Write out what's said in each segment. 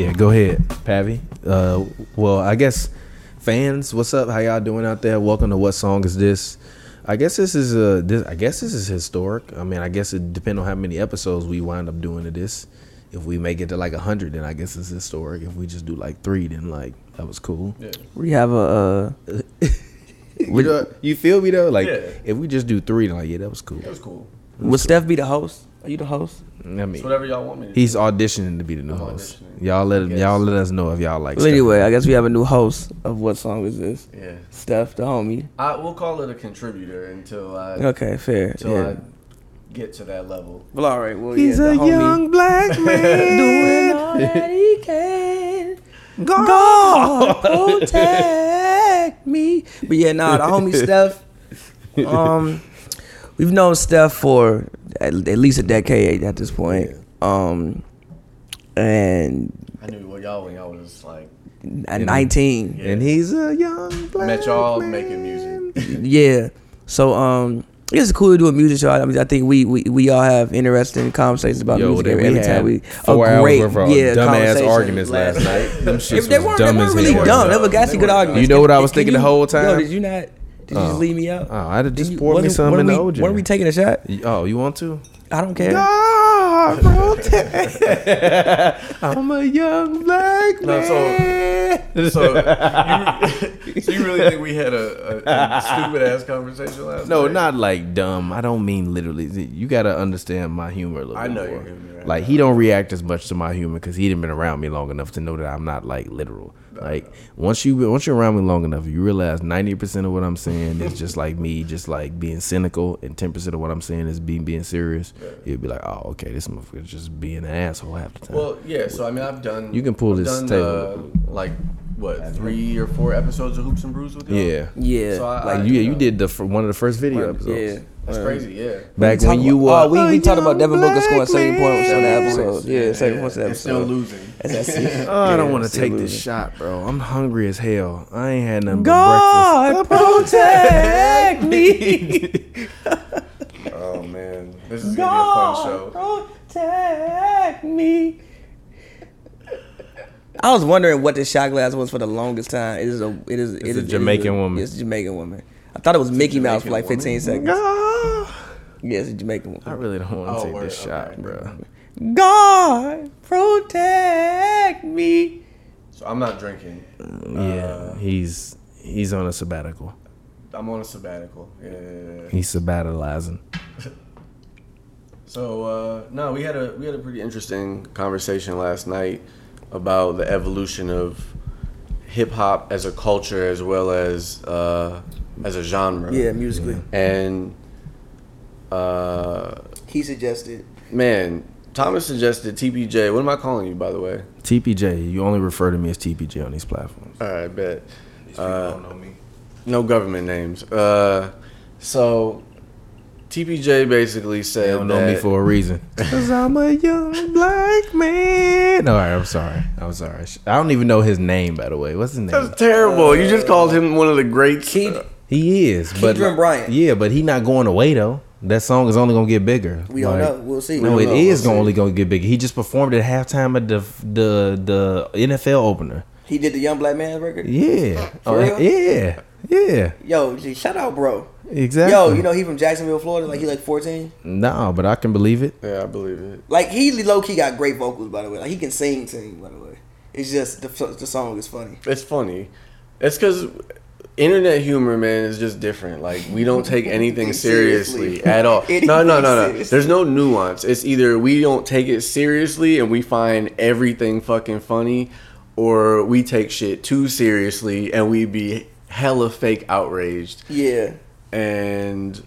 Yeah, go ahead, Pavi. Uh, well, I guess fans, what's up? How y'all doing out there? Welcome to What Song Is This? I guess this is uh this I guess this is historic. I mean, I guess it depends on how many episodes we wind up doing to this. If we make it to like hundred, then I guess it's historic. If we just do like three, then like that was cool. Yeah. We have a uh, You, know, you feel me though? Like Yeah. if we just do three, then like yeah, that was cool. That was cool. Will Steph be the host? Are you the host? I It's whatever y'all want me to do. he's auditioning to be the new I'm host. Y'all let guess. y'all let us know if y'all like. Well, Steph. anyway, I guess we have a new host of what song is this? Yeah. Steph, the homie. I, we'll call it a contributor until I Okay, fair. until Yeah. I get to that level. Well, all right. Well, He's yeah, a homie young black man doing all that he can. God protect me. But yeah, nah, the homie Steph. Um, we've known Steph for at, at least a decade at this point. Um, and I knew what y'all when y'all was like at 19, Yeah. and he's a young black met y'all man. making music. yeah. So um, it's cool to do a music show. I mean, I think we we, we all have interesting conversations about Yo, music every, we every time we four a hours great worth of yeah dumbass arguments last night. Them shits If they weren't, dumb they weren't really hell. dumb. They were They actually good were arguments. You know what I was can thinking the you- whole Yo, time? did you not? Did you Oh. just leave me out? Oh, I'd have Did just you- poured me some in weren't the we- OJ. Weren't we taking a shot? Oh, you want to? I don't care. God protect. I'm a young black No, so- man. So you, so you really think we had a, a, a stupid ass conversation last no, night? not like dumb. I don't mean literally. You gotta understand my humor a little I bit know more. your humor right Like now. he don't react as much to my humor because he didn't been around me long enough to know that I'm not like literal. Like once you once you're around me long enough, you realize ninety percent of what I'm saying is just like me, just like being cynical, and ten percent of what I'm saying is being being serious. You'd be like, oh, okay, this motherfucker's just being an asshole half the time. Well, yeah. So I mean, I've done. You can pull I've this done, table. Uh, like what three or four episodes of Hoops and Brews with you. yeah, Yeah. So I- like I- you, yeah, you did the one of the first video episodes. yeah. That's Word. crazy. Yeah. Back when you were, about- oh, we, we talked about Devin Booker scoring black 70 points on the man. episode. Yeah, 70 points on the It's still episode. losing. That's, that's, Oh, I don't want to still take this shot, bro. I'm hungry as hell. I ain't had nothing but God breakfast. protect me. Oh man, this is gonna be a fun show. protect me. I was wondering what the shot glass was for the longest time. It is a it is it It's is- a it is Jamaican woman. It's a Jamaican woman. I thought it was Mickey Mouse for like Jamaican 15 seconds. God. Yeah, it's a Jamaican I really don't want to Oh, take word, this shot, bro. God protect me. So I'm not drinking. Yeah, he's he's on a sabbatical. I'm on a sabbatical. Yeah. yeah, yeah. He's sabbaticalizing. So uh, no, we had a we had a pretty interesting conversation last night about the evolution of hip hop as a culture as well as uh, as a genre. Yeah, musically. And uh, He suggested. man, Thomas suggested TPJ. What am I calling you, by the way? TPJ, you only refer to me as TPJ on these platforms. All right, bet. These Uh, don't know me. No government names. Uh, so TPJ basically said They said don't know me for a reason. Cause I'm a young black man. All right, I'm sorry. I'm sorry. I don't even know his name, by the way. What's his name? That's terrible. you just called him one of the greats. Keith- He is, but Keedron Bryant. Yeah, but he not going away though. That song is only gonna get bigger. We don't Like, know. We'll see. No, We it know. is We'll gonna only gonna get bigger. He just performed at halftime at the the the NFL opener. He did the Young Black Man record. Yeah. For Oh, real? yeah. Yeah. Yo, gee, shout out, bro. Exactly. Yo, you know he from Jacksonville, Florida. Like he like 14. No, but I can believe it. Yeah, I believe it. Like he low key got great vocals, by the way. Like he can sing, sing, by the way. It's just the the song is funny. It's funny. It's because internet humor, man, is just different. Like we don't take anything seriously, Seriously. at all. Anything No, no, no, no. seriously. There's no nuance. It's either we don't take it seriously and we find everything fucking funny, or we take shit too seriously and we be hella fake outraged. Yeah. And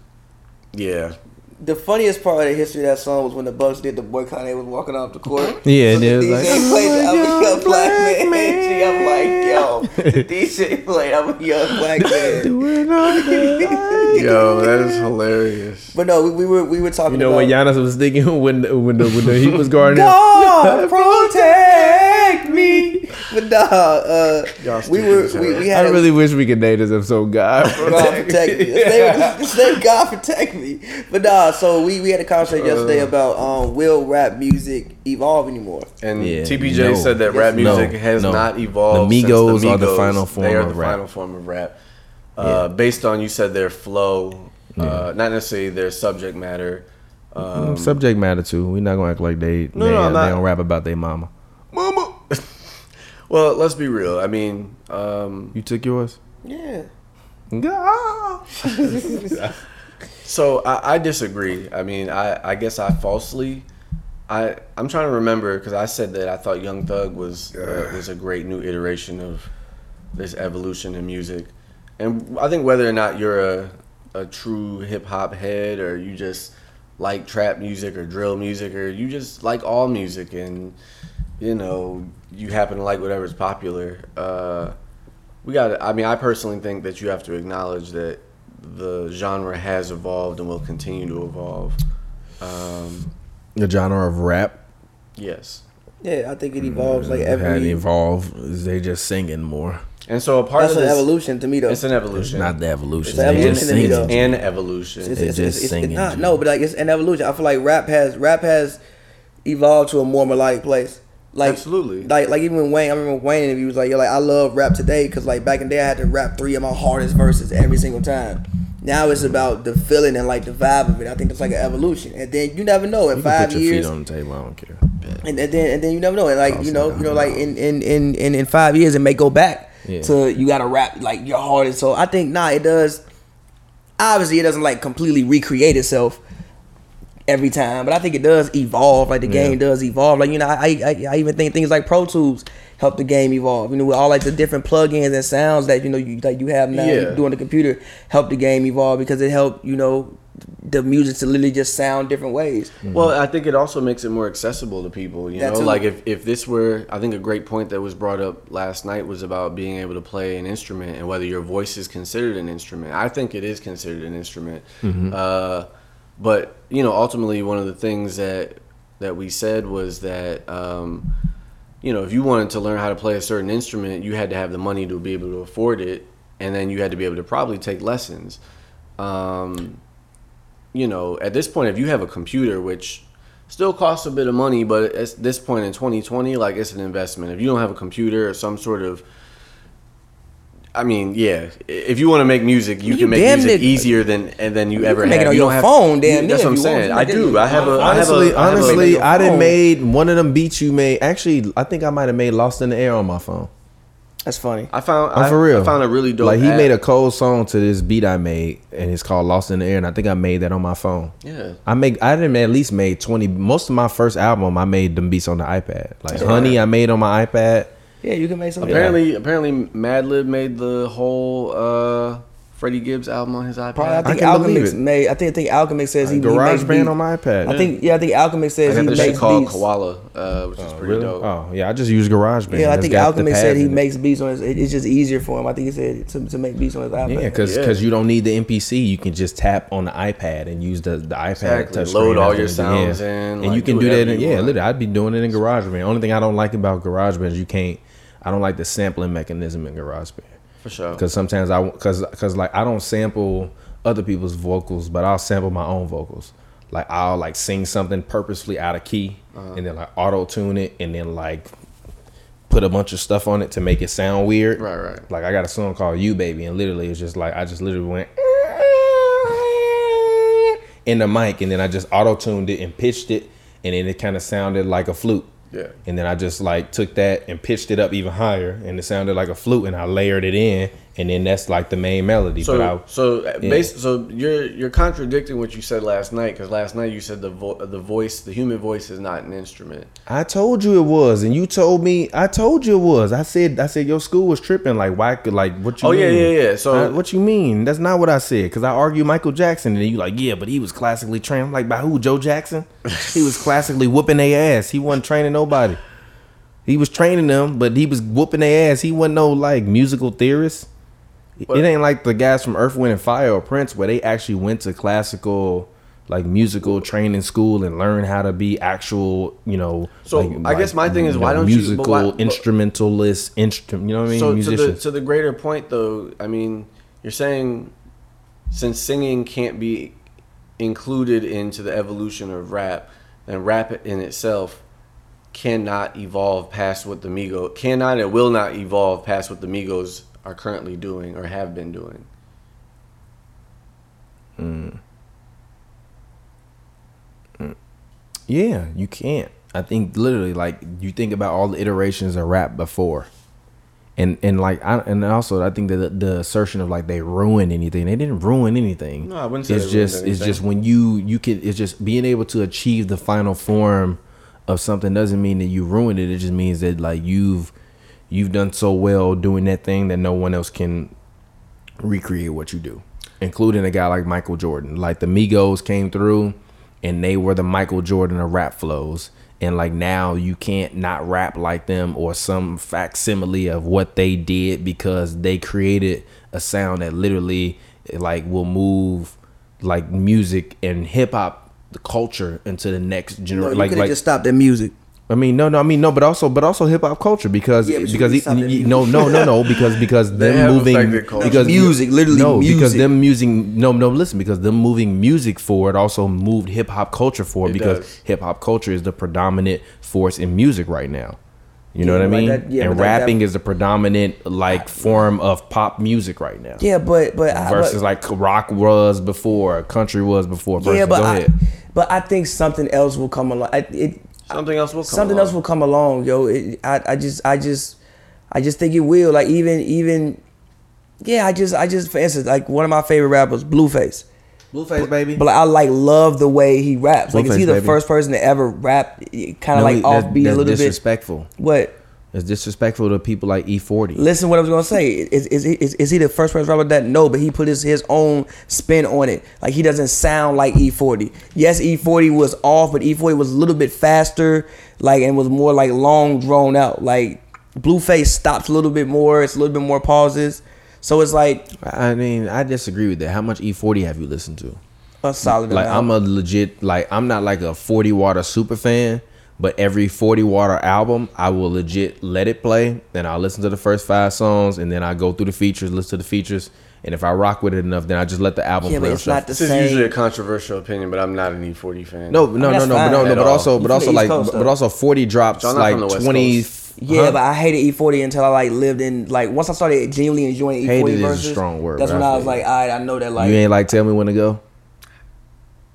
yeah, The funniest part of the history of that song was when the Bucks did the boycott. They was walking off the court. Yeah, so and the it was like, played the I'm "I'm a a young young black black man. Gee, I'm like, yo, the DJ played I'm a young black man. Doing all the- yo, that is hilarious. But no, we, we were we were talking. You know what Giannis was thinking when when the when the Heat was guarding him? God protect me. But nah, uh, we were as hell. we, we I had a- really wish we could name this episode God. God protect me. His name, God protect me. But nah, so we, we had a conversation yesterday about um will rap music evolve anymore? And Yeah, TPJ no. said that rap No, music has no. not evolved. The since Migos are the final form They are of the rap. final form of rap. Uh, Based on you said their flow, uh, not necessarily their subject matter. Um, Subject matter too. We're not gonna act like they No, they, no, they don't rap about their mama. Mama. well, let's be real. I mean, um, You took yours. Yeah. So I, I disagree. I mean, I, I guess I falsely, I I'm trying to remember because I said that I thought Young Thug was uh, was a great new iteration of this evolution in music, and I think whether or not you're a a true hip hop head or you just like trap music or drill music or you just like all music and you know you happen to like whatever's popular. Uh, we got. I mean, I personally think that you have to acknowledge that the genre has evolved and will continue to evolve. Um, The genre of rap yes, Yeah, I think it evolves like mm, had every. evolved. Is they just singing more? and so a part That's of an this, evolution to me though. It's an evolution. Not the evolution. It's an They evolution to me, though. an evolution. It's, They it's, just it's, it's, singing, not, no, but like it's an evolution. I feel like rap has rap has evolved to a more melodic place. Like Absolutely. Like like even when Wayne, I remember Wayne and he was like, "Yo, like I love rap today because like back in the day I had to rap three of my hardest verses every single time." Now it's about the feeling and like the vibe of it. I think it's like an evolution, and then you never know in You five put your years. feet on the table. I don't care. and, and then and then you never know. And like you know, you know, like in in in in, in five years, it may go back Yeah. to you got to rap like your heart and So I think nah, it does. Obviously, it doesn't like completely recreate itself every time, but I think it does evolve. Like the Yeah. game does evolve. Like you know, I, I I even think things like Pro Tools help the game evolve. You know, with all like the different plugins and sounds that you know you like you have now Yeah. you do on the computer help the game evolve because it helped you know the music to literally just sound different ways. Well, I think it also makes it more accessible to people. You That know, too. like if, if this were, I think a great point that was brought up last night was about being able to play an instrument and whether your voice is considered an instrument. I think it is considered an instrument. Uh, but you know, ultimately, one of the things that that we said was that um, you know, if you wanted to learn how to play a certain instrument, you had to have the money to be able to afford it, and then you had to be able to probably take lessons. Um, you know, at this point, if you have a computer, which still costs a bit of money, but at this point in 2020, like it's an investment. If you don't have a computer or some sort of, I mean, yeah, if you want to make music, you, You can make music near- easier than and than you, ever can make have. it on you your don't have, phone, damn That's what I'm if you want saying. I do. I have a. I have Honestly, a, I have a- honestly, I didn't phone. made one of them beats you made. Actually, I think I might have made "Lost in the Air" on my phone. That's funny. I found. I'm I, for real. I found a really dope. Like he app. made a cold song to this beat I made, and it's called "Lost in the Air," and I think I made that on my phone. Yeah. I make I didn't at least made twenty. Most of my first album, I made them beats on the iPad. Like "Honey," I made on my iPad. Yeah, you can make something. Apparently, apparently, Madlib made the whole uh, Freddie Gibbs album on his iPad. Probably, I think can believe Alchemist made. I think I think Alchemist says he, he Garage makes Band beats. on my iPad. I think yeah, I think Alchemist I says got he this shit makes called beats. Koala, uh, which is pretty Really? dope. Oh yeah, I just use Garage Band. Yeah, I think got Alchemist said he makes beats on his. it- It's just easier for him. I think he said to, to make beats on his iPad. Yeah, because Yeah. you don't need the MPC. You can just tap on the iPad and use the the iPad Exactly. touch Load all your the- sounds yeah. in, and like, you can do do that. In, yeah, literally, I'd be doing it in Garage GarageBand. Only thing I don't like about GarageBand is you can't. I don't like the sampling mechanism in GarageBand For sure. because sometimes I because because like I don't sample other people's vocals, but I'll sample my own vocals. Like I'll like sing something purposefully out of key Uh-huh. and then like auto tune it and then like put a bunch of stuff on it to make it sound weird. Right, right. Like I got a song called "You Baby" and literally it's just like I just literally went in the mic and then I just auto tuned it and pitched it and then it kind of sounded like a flute. Yeah. And then I just like took that and pitched it up even higher, and it sounded like a flute, and I layered it in, and then that's like the main melody. So, but I, so, uh, bas- so you're you're contradicting what you said last night because last night you said the vo- the voice, the human voice, is not an instrument. I told you it was, and you told me I told you it was. I said I said your school was tripping. Like why? could Like what you? Oh, yeah, mean? yeah, yeah. So- Uh, what you mean? That's not what I said. Cause I argue Michael Jackson, and then you like yeah, but he was classically trained. I'm like by who? Joe Jackson? he was classically whooping their ass. He wasn't training nobody. He was training them, but he was whooping their ass. He wasn't no like musical theorist. It ain't like the guys from Earth, Wind, and Fire or Prince, where they actually went to classical, like musical training school and learned how to be actual, you know. So, like- I guess my thing is, you why don't you- but musical instrumentalist, instrument? You know what I mean? so to the to the greater point, though, I mean, you're saying since singing can't be included into the evolution of rap, then rap in itself cannot evolve past what the Migos cannot and will not evolve past what the Migos are currently doing or have been doing. Mm. Mm. Yeah, you can't. I think literally, like you think about all the iterations of rap before, and and like I and also I think that the, the assertion of like they ruined anything, they didn't ruin anything. No, I wouldn't say It's just it's just when you you can it's just being able to achieve the final form of something doesn't mean that you ruined it. It just means that like you've you've done so well doing that thing that no one else can recreate what you do, including a guy like Michael Jordan. Like the Migos came through and they were the Michael Jordan of rap flows. And like now you can't not rap like them or some facsimile of what they did because they created a sound that literally like will move like music and hip hop the culture into the next No, generation. you like could have like just stopped at music. I mean, no, no, I mean, no, but also, but also hip hop culture because Yeah, because can it- stop that y- no, no, no, no, because because them moving because Music, literally no, because them using no, no, listen, because them moving music forward also moved hip hop culture forward It because hip hop culture is the predominant force in music right now. You know Yeah, what I like mean? that- yeah, and but that- rapping that- is the predominant like form of pop music right now. Yeah, but but I- Versus but, like rock was before, country was before. Versus, yeah, but go I, ahead. but I think something else will come along. I, it Something else will come. something along. else will come along, yo. It, I I just I just I just think it will. Like even even yeah, I just I just for instance, like one of my favorite rappers, Blueface. Blueface baby. But I like love the way he raps. Like is he the baby. first person to ever rap eh, kind of No, like he- that- offbeat a that's little bit? disrespectful. What? It's disrespectful to people like E E40. Listen, what I was gonna say is is, is is he the first person rapper that no, but he put his his own spin on it. Like he doesn't sound like E40. Yes, E40 was off, but E40 was a little bit faster, like and was more like long drawn out. Like Blueface stops a little bit more. It's a little bit more pauses. So it's like I mean, I disagree with that. How much E40 have you listened to? a solid. Like, I'm a legit, like, I'm not like a 40 water super fan, but every 40 water album, I will legit let it play, and I'll listen to the first five songs, and then I go through the features, listen to the features, and if I rock with it enough, then I just let the album yeah, play. but it's not the This is usually a controversial opinion, but I'm not an E40 fan. no, no, no, that's no, but fine. no, no, but also, but also like, Coast, but also 40 drops Y'all like from the West 20. Yeah, huh? but I hated E40 until I like lived in like once I started genuinely enjoying E40 Hated is a verses. strong word, That's but when I I was like, you. all right, I know that like you ain't like tell me when to go.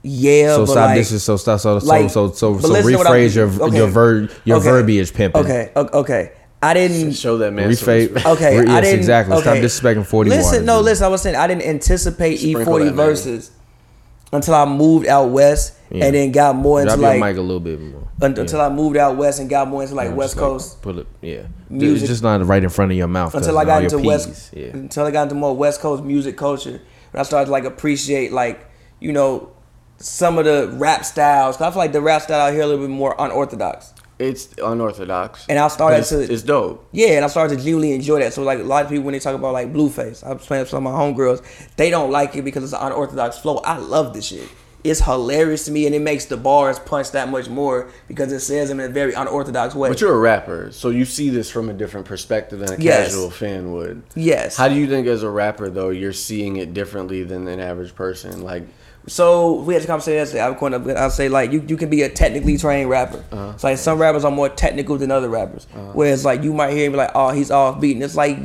Yeah, So but stop like, this is so stop so so like- so so but so listen to what I'm- rephrase your okay. your ver your Okay. verbiage pimping. Okay, okay. I didn't. Show that man. some Rephrase. respect. Okay, Yes, I didn't. exactly. Stop okay. disrespecting 40 Listen, waters, no, dude. listen. I was saying I didn't anticipate Sprinkle E40 verses until I moved out west Yeah. and then got more into Drop your like mic a little bit more. un- Yeah. until I moved out west and got more into like Yeah, West just like Coast. Put it, yeah. Music. It's just not right in front of your mouth. until I got your into West Yeah. until I got into more West Coast music culture. And I started to like appreciate like, you know, some of the rap styles. 'Cause I feel like the rap style out here a little bit more unorthodox. It's unorthodox. And I started it's, to- It's dope. Yeah, and I started to genuinely enjoy that. So like a lot of people when they talk about like Blueface, I was playing with some of my homegirls, they don't like it because it's an unorthodox flow. I love this shit. It's hilarious to me and it makes the bars punch that much more because it says them in a very unorthodox way. But you're a rapper, so you see this from a different perspective than a Yes. casual fan would. yes. How do you think, as a rapper, though, you're seeing it differently than an average person? Like, So we had this conversation yesterday. I'm going to I'll say like you, you can be a technically trained rapper. Uh-huh. It's like some rappers are more technical than other rappers. Whereas like you might hear him like, oh, he's off beat, and it's like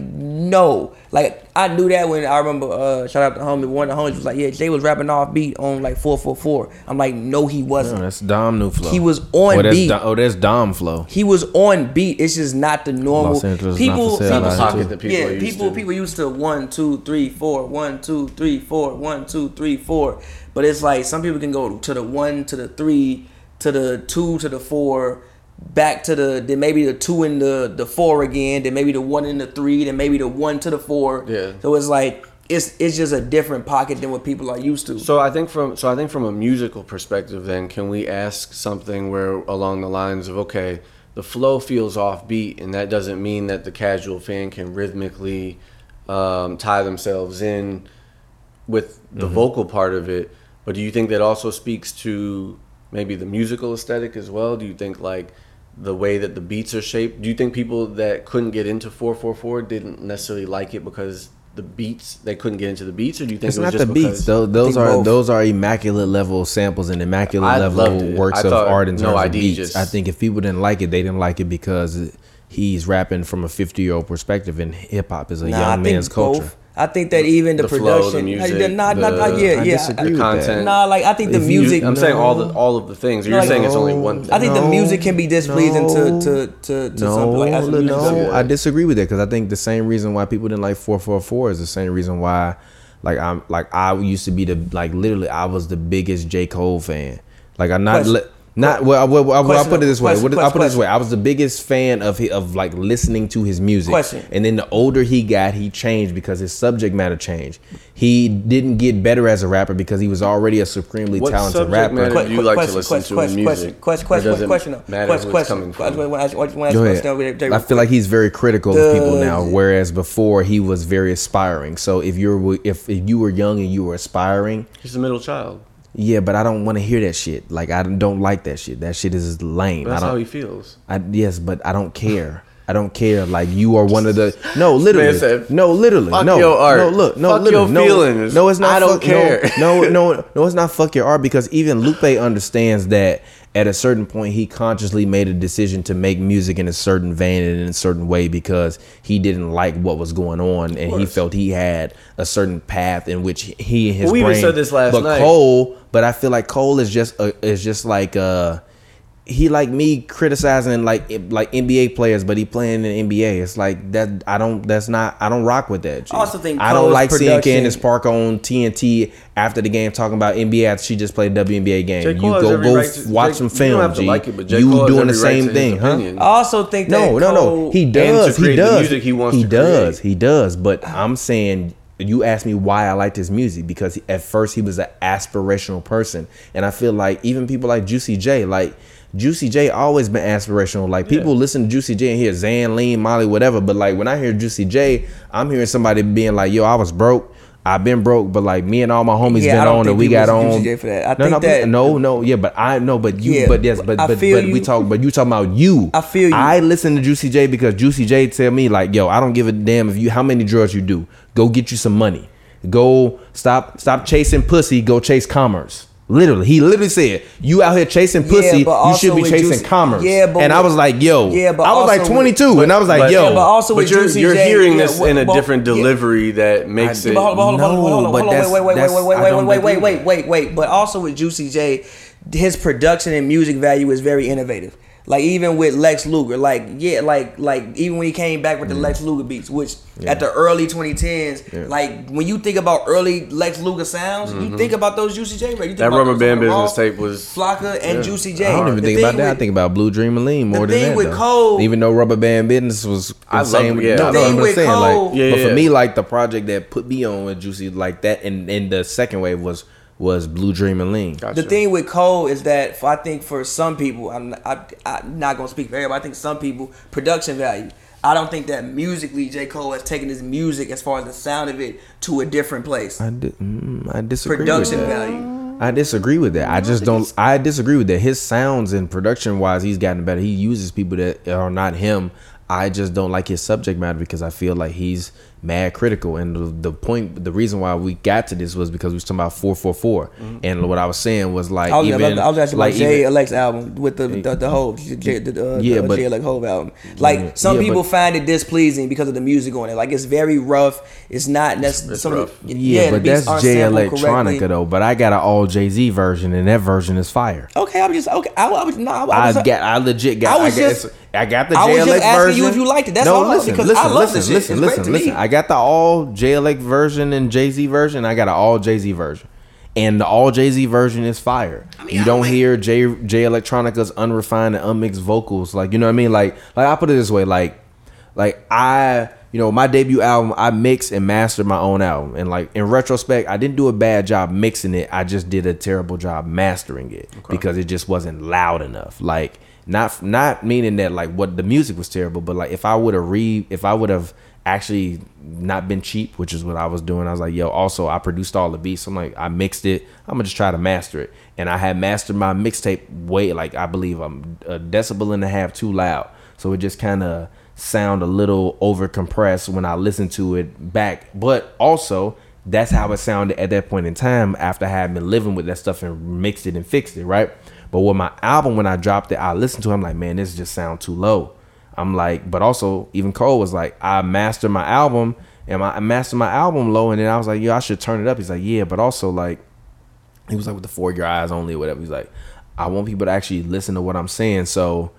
no. Like I knew that when I remember uh shout out to homie one of the homies was like, yeah, Jay was rapping off beat on like four four four. I'm like, no, he wasn't. that's Dom new flow. He was on oh, that's beat. Dom, oh, that's Dom flow. He was on beat. It's just not the normal. Los Angeles, not people, for people, out pocket that people yeah, used people, to. people used to one, two, three, four, one, two, three, four, one, two, three, four. But it's like some people can go to the one, to the three, to the two, to the four, back to the then maybe the two and the the four again, then maybe the one and the three, then maybe the one to the four. Yeah. So it's like it's it's just a different pocket than what people are used to. so I think from so I think from a musical perspective, then can we ask something where along the lines of okay, the flow feels offbeat, and that doesn't mean that the casual fan can rhythmically um, tie themselves in with the vocal part of it. But do you think that also speaks to maybe the musical aesthetic as well? Do you think like the way that the beats are shaped? Do you think people that couldn't get into 444 didn't necessarily like it because the beats they couldn't get into the beats, or do you think It's it was not just the beats. Those, those are both. those are immaculate level samples and immaculate I level loved works I of art in No terms of ID beats. just- I think if people didn't like it, they didn't like it because he's rapping from a fifty year old perspective, and hip hop is a Nah, young think man's culture. both. I think that even the, The flow, the production, music, nah, nah, nah, the- yeah, I yeah. disagree the with that. content. Nah, like I think the If you- music. I'm saying all the all of the things. You're Like, saying it's only one thing. I think the music can be displeasing to no. to to, to No, something like as no, no. I disagree with that because I think the same reason why people didn't like four four four is the same reason why, like I'm like I used to be the like literally I was the biggest J Cole fan. Like I'm not Question. Li- not well. well, well, I'll Question, put it this way. question, What- I'll put it this way. I was the biggest fan of hi- of like listening to his music. Question. And then the older he got, he changed because his subject matter changed. He didn't get better as a rapper because he was already a supremely What talented subject rapper. matter Que- do you like to question, listen question, to in question, music? Question, Or question, does it question, question, matter question, who it's question. coming question. Go wait, ahead. wait, wait, I feel like he's very critical of people The- now, whereas before he was very aspiring. So if you're if, if you were young and you were aspiring, He's a middle child. Yeah, but I don't want to hear that shit. Like I don't like that shit. That shit is lame. That's I how he feels. I, yes, but I don't care. I don't care. Like you are one of the no, literally, said, no, literally, "Fuck no, your art. no, look, no, Fuck literally, no, feelings. no, it's not. I don't fuck- care." No, no, no, it's not. Fuck your art because even Lupe understands that at a certain point he consciously made a decision to make music in a certain vein and in a certain way because he didn't like what was going on and he felt he had a certain path in which he and his Well, we even brain. said this last but night. Cole, but I feel like Cole is just a, is just like uh he like me criticizing like like NBA players, but he playing in the NBA. It's like that. I don't. That's not. I don't rock with that. G. I also think I don't Cole's like seeing production- Candace Parker on TNT after the game talking about NBA after she just played a WNBA game. You go go right to- watch J- some you film. don't have to G. like it, but you Cole doing the every right same to thing, huh? I also think that No, no, no. He does. He create the does. music he wants He to does. create. He does. But I'm saying you asked me why I liked his music because at first he was an aspirational person, and I feel like even people like Juicy J, like Juicy J, always been aspirational. Like people listen to Juicy J and hear Zan, Lean, Molly, whatever. But like when I hear Juicy J, I'm hearing somebody being like, "Yo, I was broke." I've been broke, but like me and all my homies Yeah, been on and we got on. Juicy J for that. I no, think no, that- no, no, yeah, but I know, but you, Yeah, but yes, but but, but we talk, but you talking about you. I feel you. I listen to Juicy J because Juicy J tell me like, yo, I don't give a damn if you how many drugs you do. Go get you some money. Go stop stop chasing pussy. Go chase commerce. Literally, he literally said, "You out here chasing pussy. but you should be chasing Juicy- commerce." Yeah, but and I was like, "Yo," Yeah, but I was like also with- 22, and I was like, But- "Yo." Yeah, but also But with you're Juicy you're J, hearing yeah, this what- in a but- different yeah. delivery that makes it. But hold on, hold on, hold on, No, hold on, but hold on, that's- wait, wait, wait, that's- wait, wait, I wait, don't wait, wait, agree wait, with wait, wait. But also with Juicy J, his production and music value is very innovative. Like even with Lex Luger, like yeah, like like even when he came back with the mm. Lex Luger beats, which at the early 2010s, Yeah. like when you think about early Lex Luger sounds, you mm-hmm. think about those Juicy J. Right? You think That about Rubba Band Business Ross, tape was- Flocka and Yeah. Juicy J. I don't even The think about that. I think about Blue Dream and Lean more the than thing that. with though. Cole- even though Rubba Band Business was I insane. love- yeah. No, The no, I'm with saying Cole- like, Yeah, but for me, like the project that put me on with Juicy like that, and and the second wave was was Blue Dream and Lean. Gotcha. The thing with Cole is that for, I think for some people, I'm, I, I'm not gonna speak for everybody. I think some people production value. I don't think that musically J Cole has taken his music as far as the sound of it to a different place. I, di- mm, I disagree Production with that. value. I disagree with that. I just don't. I disagree with that. His sounds and production wise, he's gotten better. He uses people that are not him. I just don't like his subject matter because I feel like he's mad critical. And the, the point, the reason why we got to this was because we was talking about four four four, and what I was saying was like I was, even I was asking like about J even- Alex album with the the, the whole J, the, uh, Yeah, the but- J Alex Hov album. Like some Yeah, people but- find it displeasing because of the music on it. Like it's very rough. It's not necessarily of yeah, but that's aren't J sampled Electronica though. But I got an all Jay Z version, and that version is fire. Okay, I was just okay. I, I was no, I, I was, got, I legit got. I I, was got, just- I got the I was just asking version. you if you liked it. That's no, all, listen, because listen, I love listen, this shit. listen, listen, listen. I got the all JLX version and Jay Z version. I got an all Jay Z version, and the all Jay Z version is fire. mean, you I don't like- hear J Jay Electronica's unrefined and unmixed vocals. Like you know what I mean? Like like I put it this way, like like I you know my debut album I mixed and mastered my own album and like in retrospect I didn't do a bad job mixing it I just did a terrible job mastering it because it just wasn't loud enough like not not meaning that like what the music was terrible but like if I would have re if I would have actually not been cheap which is what I was doing I was like yo also I produced all the beats I'm like I mixed it I'm gonna just try to master it and I had mastered my mixtape way like I believe I'm a decibel and a half too loud so it just kind of sound a little over compressed when I listen to it back. But also, that's how it sounded at that point in time after I had been living with that stuff and mixed it and fixed it, right? But with my album, when I dropped it, I listened to it, I'm like, man, this just sound too low. I'm like, but also even Cole was like, I mastered my album and I mastered my album low, and then I was like, yeah, I should turn it up. He's like, yeah, but also like, he was like with the for your eyes only or whatever. He's like, I want people to actually listen to what I'm saying, so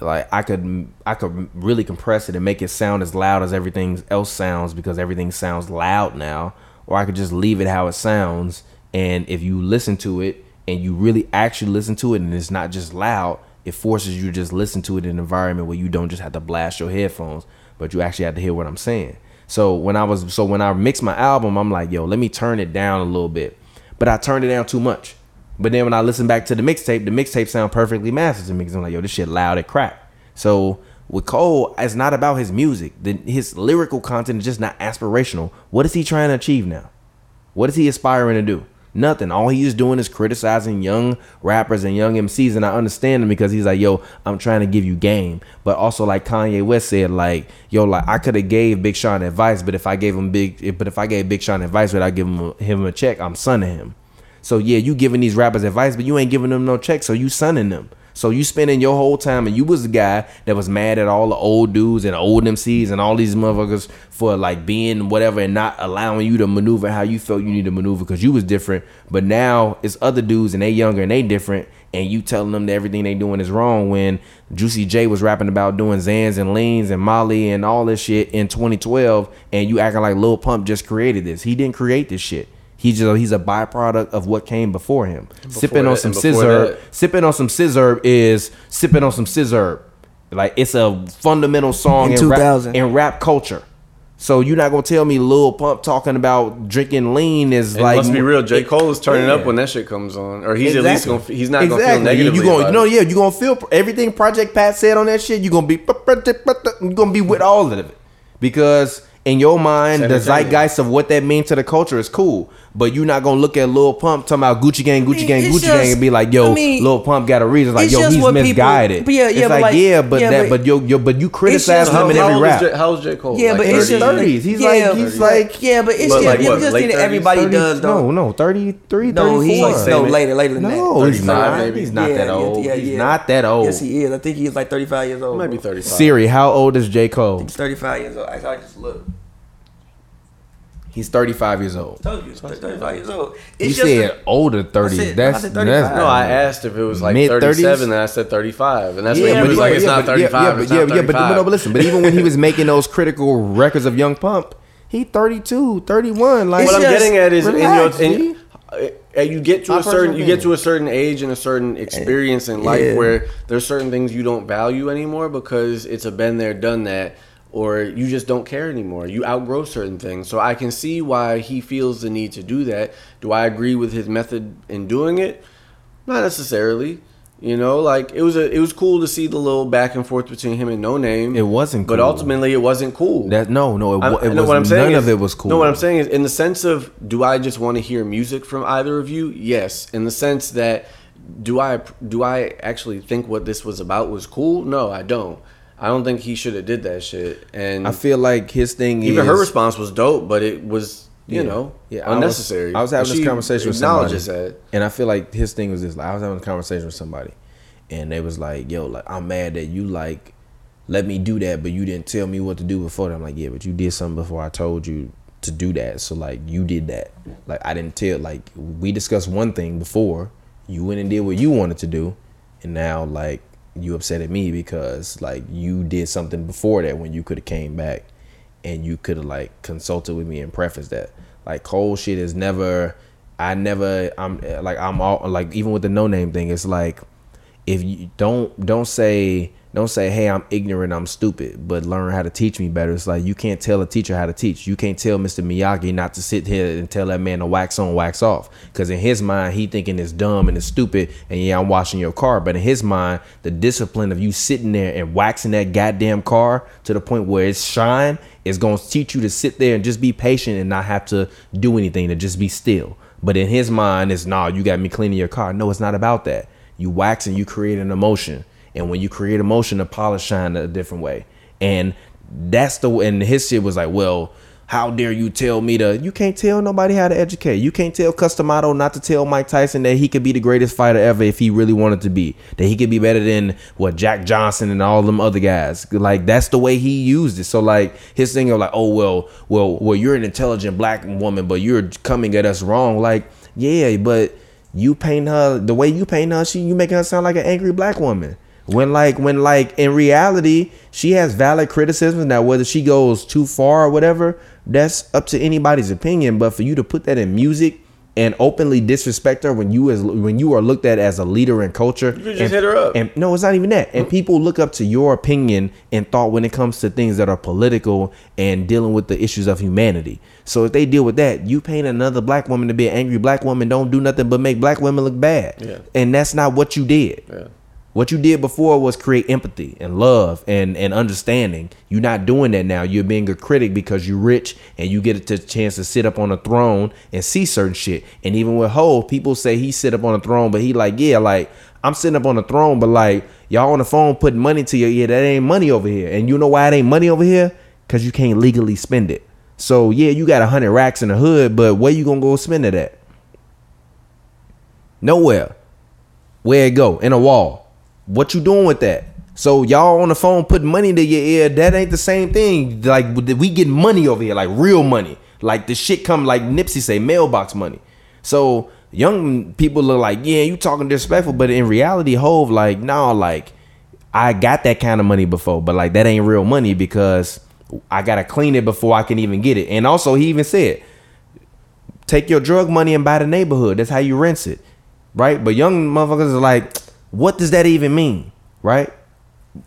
like I could I could really compress it and make it sound as loud as everything else sounds because everything sounds loud now, or I could just leave it how it sounds. And if you listen to it and you really actually listen to it and it's not just loud, it forces you to just listen to it in an environment where you don't just have to blast your headphones, but you actually have to hear what I'm saying. So when I was so when I mixed my album, I'm like, yo, let me turn it down a little bit. But I turned it down too much. But then when I listen back to the mixtape, the mixtape sound perfectly mastered to me because I'm like, yo, this shit loud and crack. So with Cole, it's not about his music. The, his lyrical content is just not aspirational. What is he trying to achieve now? What is he aspiring to do? Nothing. All he is doing is criticizing young rappers and young MCs, and I understand him because he's like, "Yo, I'm trying to give you game," but also like Kanye West said, like, "Yo, like I could have gave Big Sean advice, but if I gave him big, but if I gave Big Sean advice without giving him a, him a check, I'm sunning him." So yeah, you giving these rappers advice, but you ain't giving them no check, so you sunning them. So you spending your whole time, and you was the guy that was mad at all the old dudes and old MCs and all these motherfuckers for like being whatever and not allowing you to maneuver how you felt you need to maneuver because you was different. But now it's other dudes and they younger and they different, and you telling them that everything they doing is wrong. When Juicy J was rapping about doing Zans and leans and Molly and all this shit in 2012, and you acting like Lil Pump just created this. He didn't create this shit. He's just he's a byproduct of what came before him. sipping on some sizzurp, that- sipping on some sizzurp is sipping on some sizzurp. Like it's a fundamental song In in, rap, 2000. in rap culture. So you're not gonna tell me Lil Pump talking about drinking lean is It like must be real. J. Cole is turning Yeah. up when that shit comes on, or he's at least gonna. He's not gonna feel Exactly. negatively. You gonna, no, it. yeah, you gonna feel everything Project Pat said on that shit. You gonna be, you gonna be with all of it because in your mind, It's the zeitgeist of what that means to the culture is cool. But you're not gonna look at Lil Pump talking about Gucci Gang, Gucci mean, Gang, it's Gucci Gang, and be like, yo, I mean, Lil Pump got a reason. Like, yo, he's what people- misguided. but yeah, yeah, it's but like, like- yeah, but yeah, that, but- but yo, yo, but you criticize just- him in every old rap. J, how's J. Cole? Yeah, Like but it's 30? just 30s. He's like- he's like- yeah, but it's But just, like yeah, what, just late think 30s? everybody 30 does though. No, no, 33, No, 34. he's no later, later than that. No, he's 35 not. maybe. He's not that old. yeah, he's yeah. not that old. Yes, he is. I think he's like 35 years old. Might be bro. 35. Siri, how old is J. Cole? He's 35 years old. I I just look. He's 35 years old. Told you, he's 35 years old. He It's just said a- older 30s. I said- that's, I said that's 35. No, I asked if it was like Mid-thirties? 37, and I said 35, and that's Yeah, when he was yeah, like, "It's yeah, not but yeah, 35, Yeah, it's but yeah, not yeah, but, no, but listen, but even when he was making those critical records of Young Pump, he 32, 31. Like It's what I'm getting at is relax, in your in, uh, you get to My a certain you get to a certain age and a certain experience in life Yeah. where there's certain things you don't value anymore because it's a been there done that or you just don't care anymore you outgrow certain things so i can see why he feels the need to do that do i agree with his method in doing it not necessarily you know like it was a it was cool to see the little back and forth between him and Noname It wasn't but ultimately it wasn't cool That no, no, it, I, it know was what I'm saying none is, of it was cool. No, what I'm saying is, in the sense of, do I just want to hear music from either of you? Yes. In the sense that, do I do I actually think what this was about was cool? No, I don't. I don't think he should have did that shit. And I feel like his thing even is her response was dope, but it was, you Yeah. know, Yeah, I was- unnecessary. I was having this conversation with somebody. that. And I feel like his thing was this. Like, I was having a conversation with somebody, and they was like, "Yo, like I'm mad that you like let me do that, but you didn't tell me what to do before." that." I'm like, "Yeah, but you did something before I told you to do that. So like you did that. Like I didn't tell. Like we discussed one thing before. You went and did what you wanted to do, and now like you upset at me because like you did something before that when you could have came back and you could have like consulted with me and prefaced that. Like cold shit is never. I never. I'm like I'm all like even with the Noname thing. It's like if you don't don't say don't say hey I'm ignorant I'm stupid but learn how to teach me better. It's like you can't tell a teacher how to teach. You can't tell Mr. Miyagi not to sit here and tell that man to wax on wax off because in his mind he thinking it's dumb and it's stupid and yeah I'm washing your car but in his mind the discipline of you sitting there and waxing that goddamn car to the point where it's shine is going to teach you to sit there and just be patient and not have to do anything to just be still. But in his mind, it's nah, you got me cleaning your car. No, it's not about that. You wax and you create an emotion. And when you create emotion, the polish shine a different way. and that's the and his shit was like, well, how dare you tell me to? You can't tell nobody how to educate. You can't tell Cus D'Amato not to tell Mike Tyson that he could be the greatest fighter ever if he really wanted to be. That he could be better than what Jack Johnson and all them other guys. Like that's the way he used it. So like his thing of like, oh well, well, well, you're an intelligent black woman, but you're coming at us wrong. Like yeah, but you paint her the way you paint her. She you making her sound like an angry black woman. When like when like in reality she has valid criticism. Now whether she goes too far or whatever, that's up to anybody's opinion. But for you to put that in music and openly disrespect her when you as when you are looked at as a leader in culture, You just and, hit her up. And no, it's not even that. And people look up to your opinion and thought when it comes to things that are political and dealing with the issues of humanity. So if they deal with that, you paint another black woman to be an angry black woman, don't do nothing but make black women look bad. Yeah. And that's not what you did. Yeah. What you did before was create empathy and love and, and understanding. You're not doing that now. You're being a critic because you're rich and you get a chance to sit up on a throne and see certain shit. And even with Ho, people say he sit up on a throne, but he like, yeah, like I'm sitting up on a throne, but like y'all on the phone putting money to your ear. That ain't money over here. And you know why it ain't money over here? Cause you can't legally spend it. So yeah, you got a hundred racks in the hood, but where you gonna go spend it at? Nowhere. Where it go? In a wall. What you doing with that? So y'all on the phone putting money to your ear, that ain't the same thing. Like we get money over here, like real money. Like the shit come like Nipsey say, mailbox money. So young people look like, yeah, you talking disrespectful, but in reality, Hov like, no, like I got that kind of money before, but like that ain't real money because I gotta clean it before I can even get it. And also, he even said, take your drug money and buy the neighborhood. That's how you rinse it, right? But young motherfuckers are like, what does that even mean, right?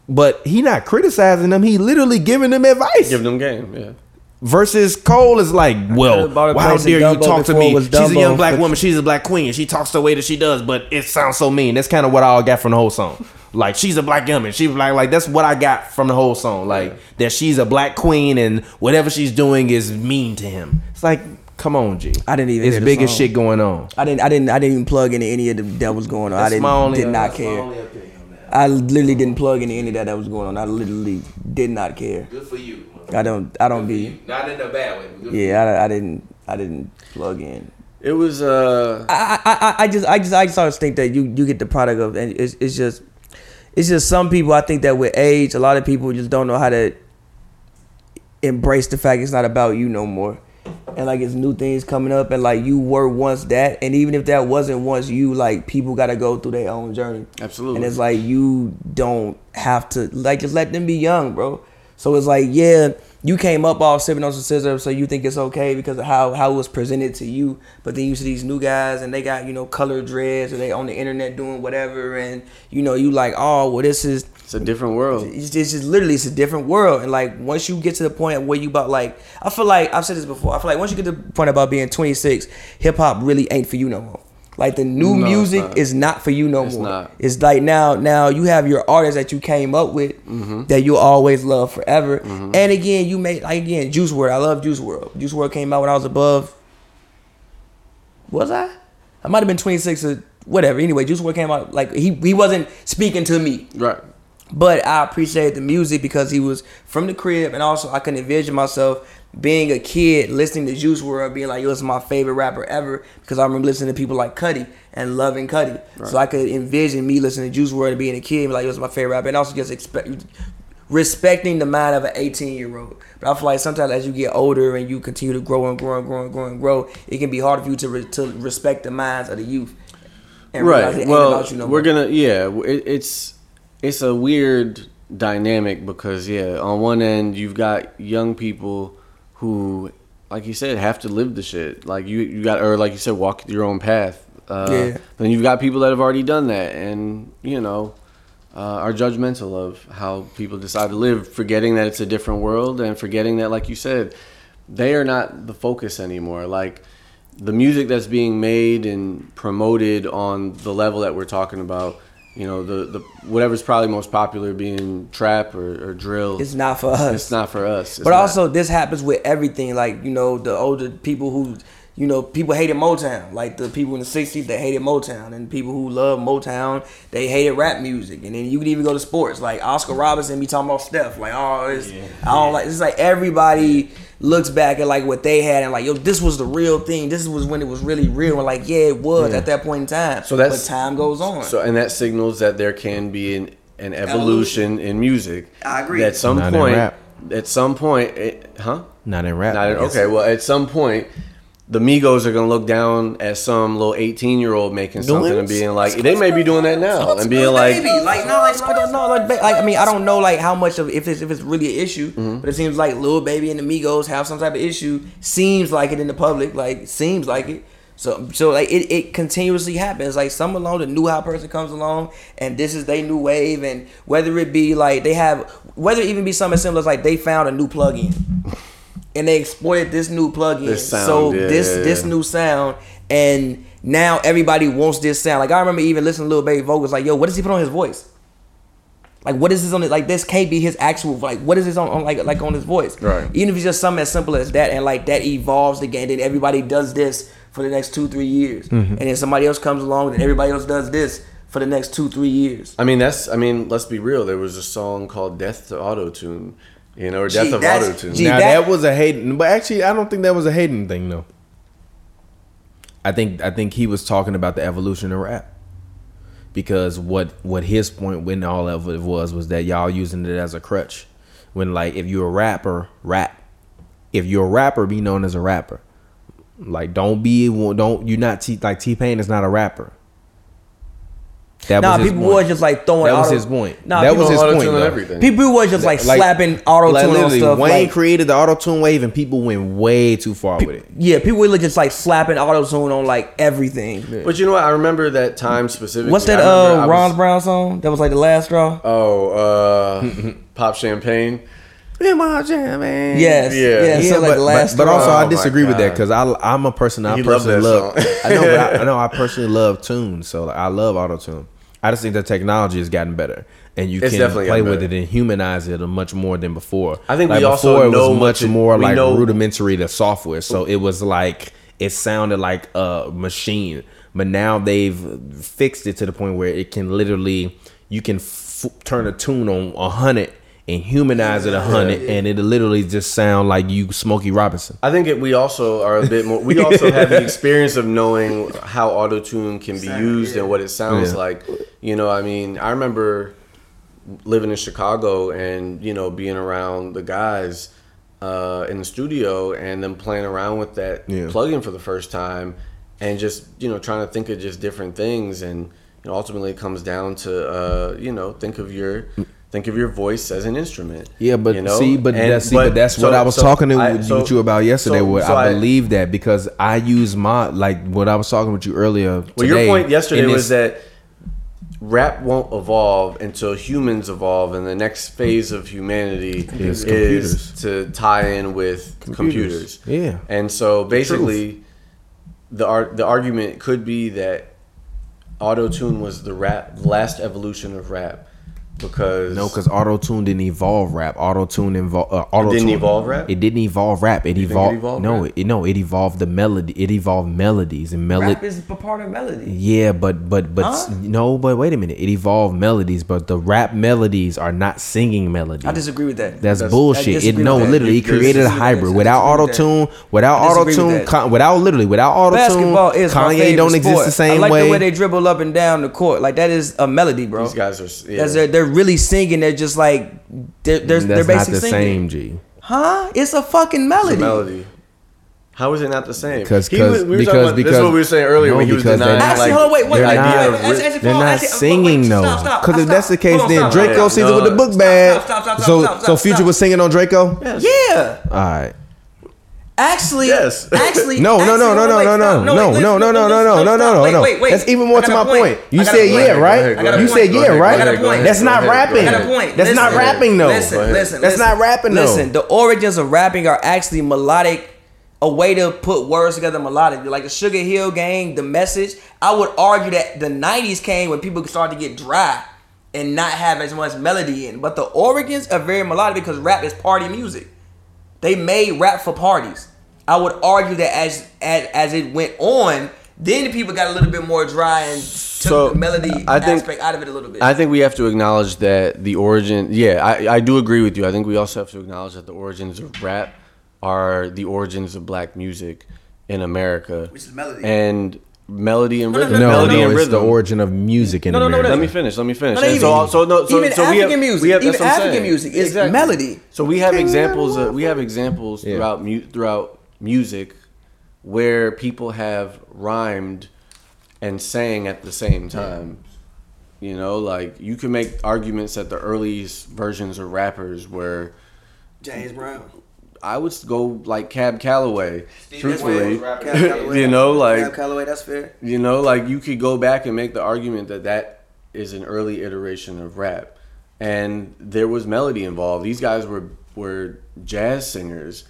But he not criticizing them. He literally giving them advice. Give them game. Yeah. Versus Cole is like, well, could've bought how dare you talk to me? She's a young black woman. She's a black queen. She talks the way that she does, but it sounds so mean. That's kind of what I all got from the whole song. Like she's a black woman. She's black. Like that's what I got from the whole song. Like that she's a black queen and whatever she's doing is mean to him. It's like, come on, G. I didn't even It's hear the big as shit going on. I didn't I didn't I didn't even plug into any of the that was going on. I That's didn't my only- did not care. only opinion on that. I literally didn't plug into any of that that was going on. I literally did not care. Good for you. I don't I don't be Not in a bad way. but good for yeah, I, I didn't I didn't plug in. It was uh I, I, I- I just I just I just always think that you you get the product of and it's it's just it's just some people I think that with age a lot of people just don't know how to embrace the fact it's not about you no more. And like it's new things coming up and like you were once that and even if that wasn't once you like people gotta go through their own journey. Absolutely. And it's like you don't have to like just let them be young, bro. So it's like, yeah, you came up off sipping on some sizzurps, so you think it's okay because of how how it was presented to you. But then you see these new guys and they got you know colored dreads or they on the internet doing whatever, and you know you like, oh well, this is it's a different world. it's, it's just literally it's a different world and like once you get to the point where you about like i feel like i've said this before i feel like once you get to the point about being 26 hip-hop really ain't for you no more like the new No, music not. is not for you no It's more not. it's like now now you have your artists that you came up with Mm-hmm. that you'll always love forever and again you made like again Juice WRLD i love Juice WRLD Juice WRLD came out when i was above was i i might have been 26 or whatever anyway Juice WRLD came out like he, he wasn't speaking to me Right. But I appreciated the music because he was from the crib, and also I can envision myself being a kid listening to Juice WRLD, being like, "Yo, this is my favorite rapper ever." Because I remember listening to people like Cudi and loving Cudi, so I could envision me listening to Juice WRLD and being a kid, and be like, "Yo, is my favorite rapper," and also just expect respecting the mind of an 18 year old. But I feel like sometimes as you get older and you continue to grow and grow and grow and grow and grow, it can be hard for you to re- to respect the minds of the youth. And realize it right well you no we're more. gonna yeah it, it's it's a weird dynamic because yeah on one end you've got young people who like you said have to live the shit. Like you you got or like you said walk your own path. Uh Yeah. then you've got people that have already done that and you know uh, are judgmental of how people decide to live forgetting that it's a different world and forgetting that like you said they are not the focus anymore. Like the music that's being made and promoted on the level that we're talking about, you know, the, the whatever's probably most popular being trap or, or drill. It's not for us. It's not for us. It's but not. also, this happens with everything. Like you know, the older people who you know, people hated Motown. Like the people in the '60s, they hated Motown, and people who love Motown, they hated rap music. And then you could even go to sports, like Oscar Robertson be talking about Steph, like oh, it's, I don't like. It's like everybody looks back at like what they had and like yo, this was the real thing. This was when it was really real. And like yeah, it was Yeah. at that point in time. So that's- but time goes on. So and that signals that there can be an, an evolution in music. I agree. At some Not in point, rap. at some point, it, huh? Not in rap. Not in, okay. Well, at some point, the Migos are gonna look down at some little eighteen year old making something and being like, they may be doing that now and being like, Maybe. like no, like I don't know, like, ba- like I mean, I don't know like how much of if it's if it's really an issue, Mm-hmm. but it seems like Lil Baby and the Migos have some type of issue. Seems like it in the public, like seems like it. So so like it, it continuously happens. Like some along the new hot person comes along and this is their new wave, and whether it be like they have whether it even be something as simple as like they found a new plugin and they exploited this new plugin. This sound, so yeah, this yeah, this new sound, and now everybody wants this sound. Like I remember even listening to Lil Baby vocals, like yo, what does he put on his voice? Like what is this on it? Like this can't be his actual. Like what is this on, on like like on his voice? Right. Even if it's just something as simple as that, and like that evolves again, then everybody does this for the next two three years, Mm-hmm. and then somebody else comes along, and everybody else does this for the next two three years. I mean, that's. I mean, let's be real. There was a song called "Death to Auto Tune," you know, or Gee, of Auto Tune." gee, now that- that, was a hating, but actually, I don't think that was a hating thing though. I think I think he was talking about the evolution of rap, because what what his point when all of it was was that y'all using it as a crutch. When like if you're a rapper, rap. If you're a rapper, be known as a rapper. Like don't be don't you're not T, like T Pain is not a rapper. That Nah, his people point. was just like throwing. That was auto- his point. Nah, that was his point. though. everything. People was just like, Like- slapping auto Like, tune on literally, stuff. Wayne like, created the auto tune wave, and people went way too far with it. Yeah, people were just like slapping auto tune on like everything. But you know what? I remember that time specifically. What's that uh I Ron was- Brown song? That was like the last straw. Oh, uh, Pop Champagne. In my jam, man. Yes, Yeah. yeah, Yeah, so like but, the last but, but also Oh I my disagree with that because I I'm a person I You personally that love. I know, but I, I know I personally love tunes, so like, I love auto tune. I just think the technology has gotten better, and you It's can play with it and humanize it much more than before. I think like we also before it know was much to- more like know- rudimentary to software, so it was like it sounded like a machine. But now they've fixed it to the point where it can literally you can f- turn a tune on a hundred and humanize it a hundred, and it literally just sound like you Smokey Robinson. I think it, we also are a bit more. We also have the experience of knowing how auto tune can be used and what it sounds Yeah. like. You know, I mean, I remember living in Chicago and you know being around the guys uh, in the studio and then playing around with that Yeah. plugin for the first time and just you know trying to think of just different things and you know ultimately it comes down to uh, you know think of your think of your voice as an instrument. Yeah, but you know? see, but And- that's see, but, that's what I was so talking to I- with so- you about yesterday. so- where so I, believe that because I use my like what I was talking with you earlier. Well, your point yesterday was that rap won't evolve until humans evolve, and the next phase of humanity Is is, computers. to tie in with Computers. computers. Yeah. and so basically, the art the argument could be that auto tune was the rap last evolution of rap because No, because auto tune didn't evolve rap. Auto tune involve uh, auto didn't evolve rap? It didn't evolve rap. It think it evolved. evolved no, rap? it, no, it evolved the melody. It evolved melodies and melody. Rap is a part of melody. Yeah, but but but Huh? no, but wait a minute. It evolved melodies, but the rap melodies are not singing melodies. I disagree with that. That's, That's- bullshit. It no, that. literally, he There's- created a hybrid without auto tune. Without auto disagree with tune, con, without literally without auto tune, Basketball is my Kanye favorite don't exist sport. the same I like way. the way they dribble up and down the court. Like that is a melody, bro. these guys are yeah. That's they're, they're really singing. They're just like they're they're, they're That's not basically the singing. same, G. Huh? It's a fucking melody. It's a melody. How is it not the same? Because He was- because we were talking because about- because this is what we were saying earlier no, when he was because denying they're- Actually, like hold on, wait, wait, they're wait, not- wait, wait, actually, actually, They're not singing though. stop, stop, Because if that's the case, on, then stop, Draco stop, sings it with the book Stop, bag. stop, stop, stop, So stop, so Future stop. was singing on Draco. Yeah. All right. Actually, Yes. actually, No, no, actually, no, no, no, no, no, no, no, no, no, no, no, no, no, no. wait, wait. That's even more to my point. point. You I got a said yeah, right? ahead, go ahead, You said yeah, right? I got a point. That's not rapping. go I got ahead. a point. That's not rapping though. Listen, listen, That's not rapping though. Listen, the origins of rapping are actually melodic, a way to put words together melodically. Like the Sugar Hill Gang, the message. I would argue that the '90s came when people started to get dry and not have as much melody in. But the origins are very melodic because rap is party music. They made rap for parties. I would argue that as as, as it went on, then the people got a little bit more dry and took So, the melody I think- aspect out of it a little bit. I think we have to acknowledge that the origin. Yeah, I, I do agree with you. I think we also have to acknowledge that the origins of rap are the origins of black music in America, Which is melody. and melody and No, no, rhythm. No, melody no, and it's the origin of music in No, no, no, America. Let me finish. Let me finish. No, no, even- so, so, no, so, even so we have, African music, we have, even that's what I'm African saying. music is melody. So we have examples. Of, we have examples Yeah. throughout mu- throughout music where people have rhymed and sang at the same time. You know, like you can make arguments that the earliest versions of rappers were. James Brown. I would go like Cab Calloway, truthfully. Cab Calloway. you know, like Cab Calloway, that's fair. you know, like you could go back and make the argument that that is an early iteration of rap, and there was melody involved. These guys were were jazz singers,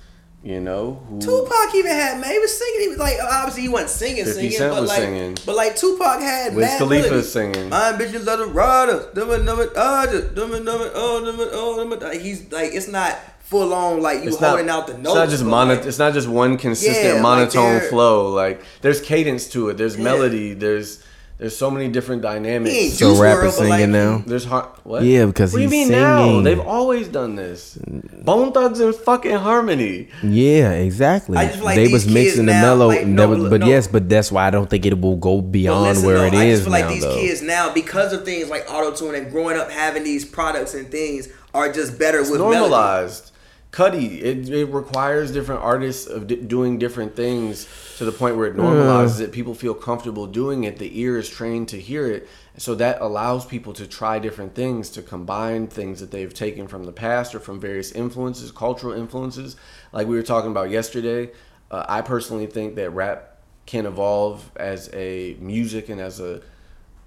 you know. Who, Tupac even had man, he was singing. He was like obviously he wasn't singing, 50 singing, but was like, singing. but like Tupac had Wiz Khalifa melody. singing. My bitches are the riders. Dum it, dum it, ah, just dum it, dum it, oh, dum it, oh, dum it. Like, He's like it's not full on like you It's not, holding out the notes. it's not just mono, like, It's not just one consistent Yeah, monotone they're- flow. Like there's cadence to it. There's Yeah. melody. There's there's so many different dynamics. He ain't So Juice rap WRLD, is but, like, singing now. There's har- what? Yeah, because what do you he's mean now? singing. They've always done this. Bone Thugs and fucking Harmony. Yeah, exactly. I just feel like they these was mixing kids the now, mellow, like, no, that was- but no. yes, but that's why I don't think it will go But beyond listen, where though, it I is just feel now. like these though. kids now, because of things like auto tune and growing up having these products and things, are just better with melody. normalized. Cudi, it, it requires different artists of di- doing different things to the point where it normalizes it. People feel comfortable doing it. The ear is trained to hear it, so that allows people to try different things, to combine things that they've taken from the past or from various influences, cultural influences. Like we were talking about yesterday, uh, I personally think that rap can evolve as a music and as a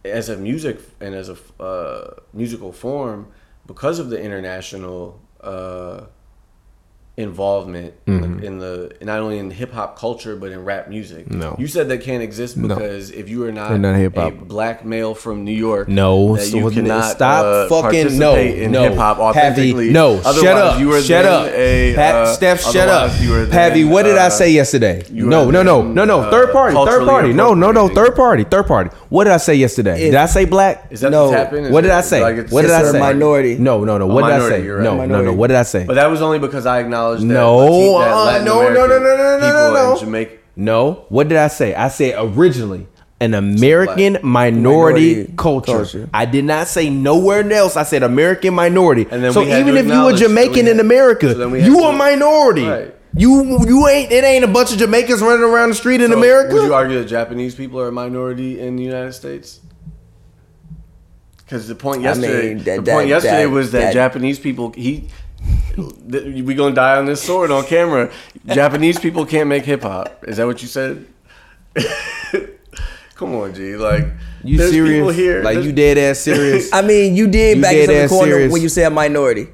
as a music and as a uh, musical form because of the international uh, involvement in the not only in hip hop culture but in rap music. No. you said that can't exist No. because if you are not, not a black male from New York, No, that you what- cannot stop uh, fucking no, in no. hip hop Pavi, authentically. no, Otherwise, shut up, You are shut up. A, Pat, uh, Steph, shut up. you Pavi, then, what did I uh, say yesterday? No, no, no, no, no. uh, Third party, third party. No, no, no. Third party, third party. What did I say yesterday? Did I say black? Is that No. the tap in? Is What did I say? what did I say? minority. No, no, no. What did I say? No, no, no. What did I say? But that was only because I acknowledged that No, Latin- that uh, Latin no, no, no, American no, no, no, no, people no. in Jamaica. No. What did I say? I said originally an American minority, Minority culture. culture. I did not say nowhere else. I said American minority. And then so even if you acknowledge- Jamaican we in America, so had you to- a minority. Right. You you ain't it ain't a bunch of Jamaicans running around the street in So America. Would you argue that Japanese people are a minority in the United States? Because the point I yesterday, mean, that- the point that- yesterday that- was that, that- Japanese people he. Th- We gonna die on this sword on camera. Japanese people can't make hip hop. Is that what you said? Come on, G. Like you serious? People here. Like there's- you dead ass serious? I mean, you did You back dead in the corner serious? when you said minority.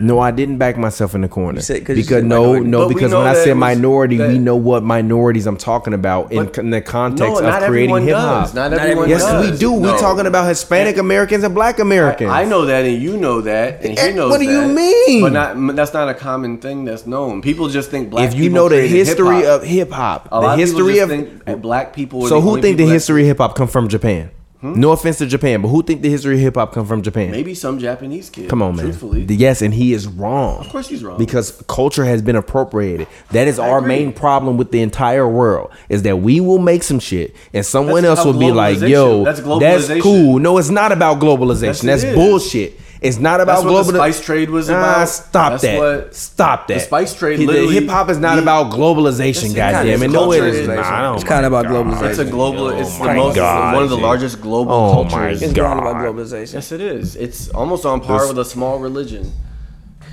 No, I didn't back myself in the corner. said- 'cause you said no, no, But because when I that said it was- minority, we know what minorities I'm talking about in, in the context No, of creating hip hop. Not Not everyone Yes, does. we do. No. We're talking about Hispanic Americans and Black Americans. I know that, and you know that, and he Eh, knows what do you mean? But not that's not a common thing that's known. People just think black. if you people know the history hip-hop. of hip hop, the history of just think that black people. Are so the who only think the history of hip hop come from Japan? Hmm? No offense to Japan, but who think the history of hip hop come from Japan? Maybe some Japanese kid. Come on, man. Truthfully, Yes, and he is wrong. of course he's wrong. Because culture has been appropriated. That is I our agree. main problem with the entire world. Is that we will make some shit and someone That's else will be like, "Yo, that's that's, cool." No, it's not about globalization. Yes, that's bullshit. It's not about That's what global. the spice trade was Nah, about. stop That's that. what- stop that. the spice trade literally- Hip hop is not he- about globalization. Yes, it Goddamn kinda it! is. No, it Culture is is. not. It's kinda about God. globalization. it's a global. It's the most. God, one of the largest global Oh cultures. It's God. not about globalization. Yes, it is. It's almost on par This- with a small religion.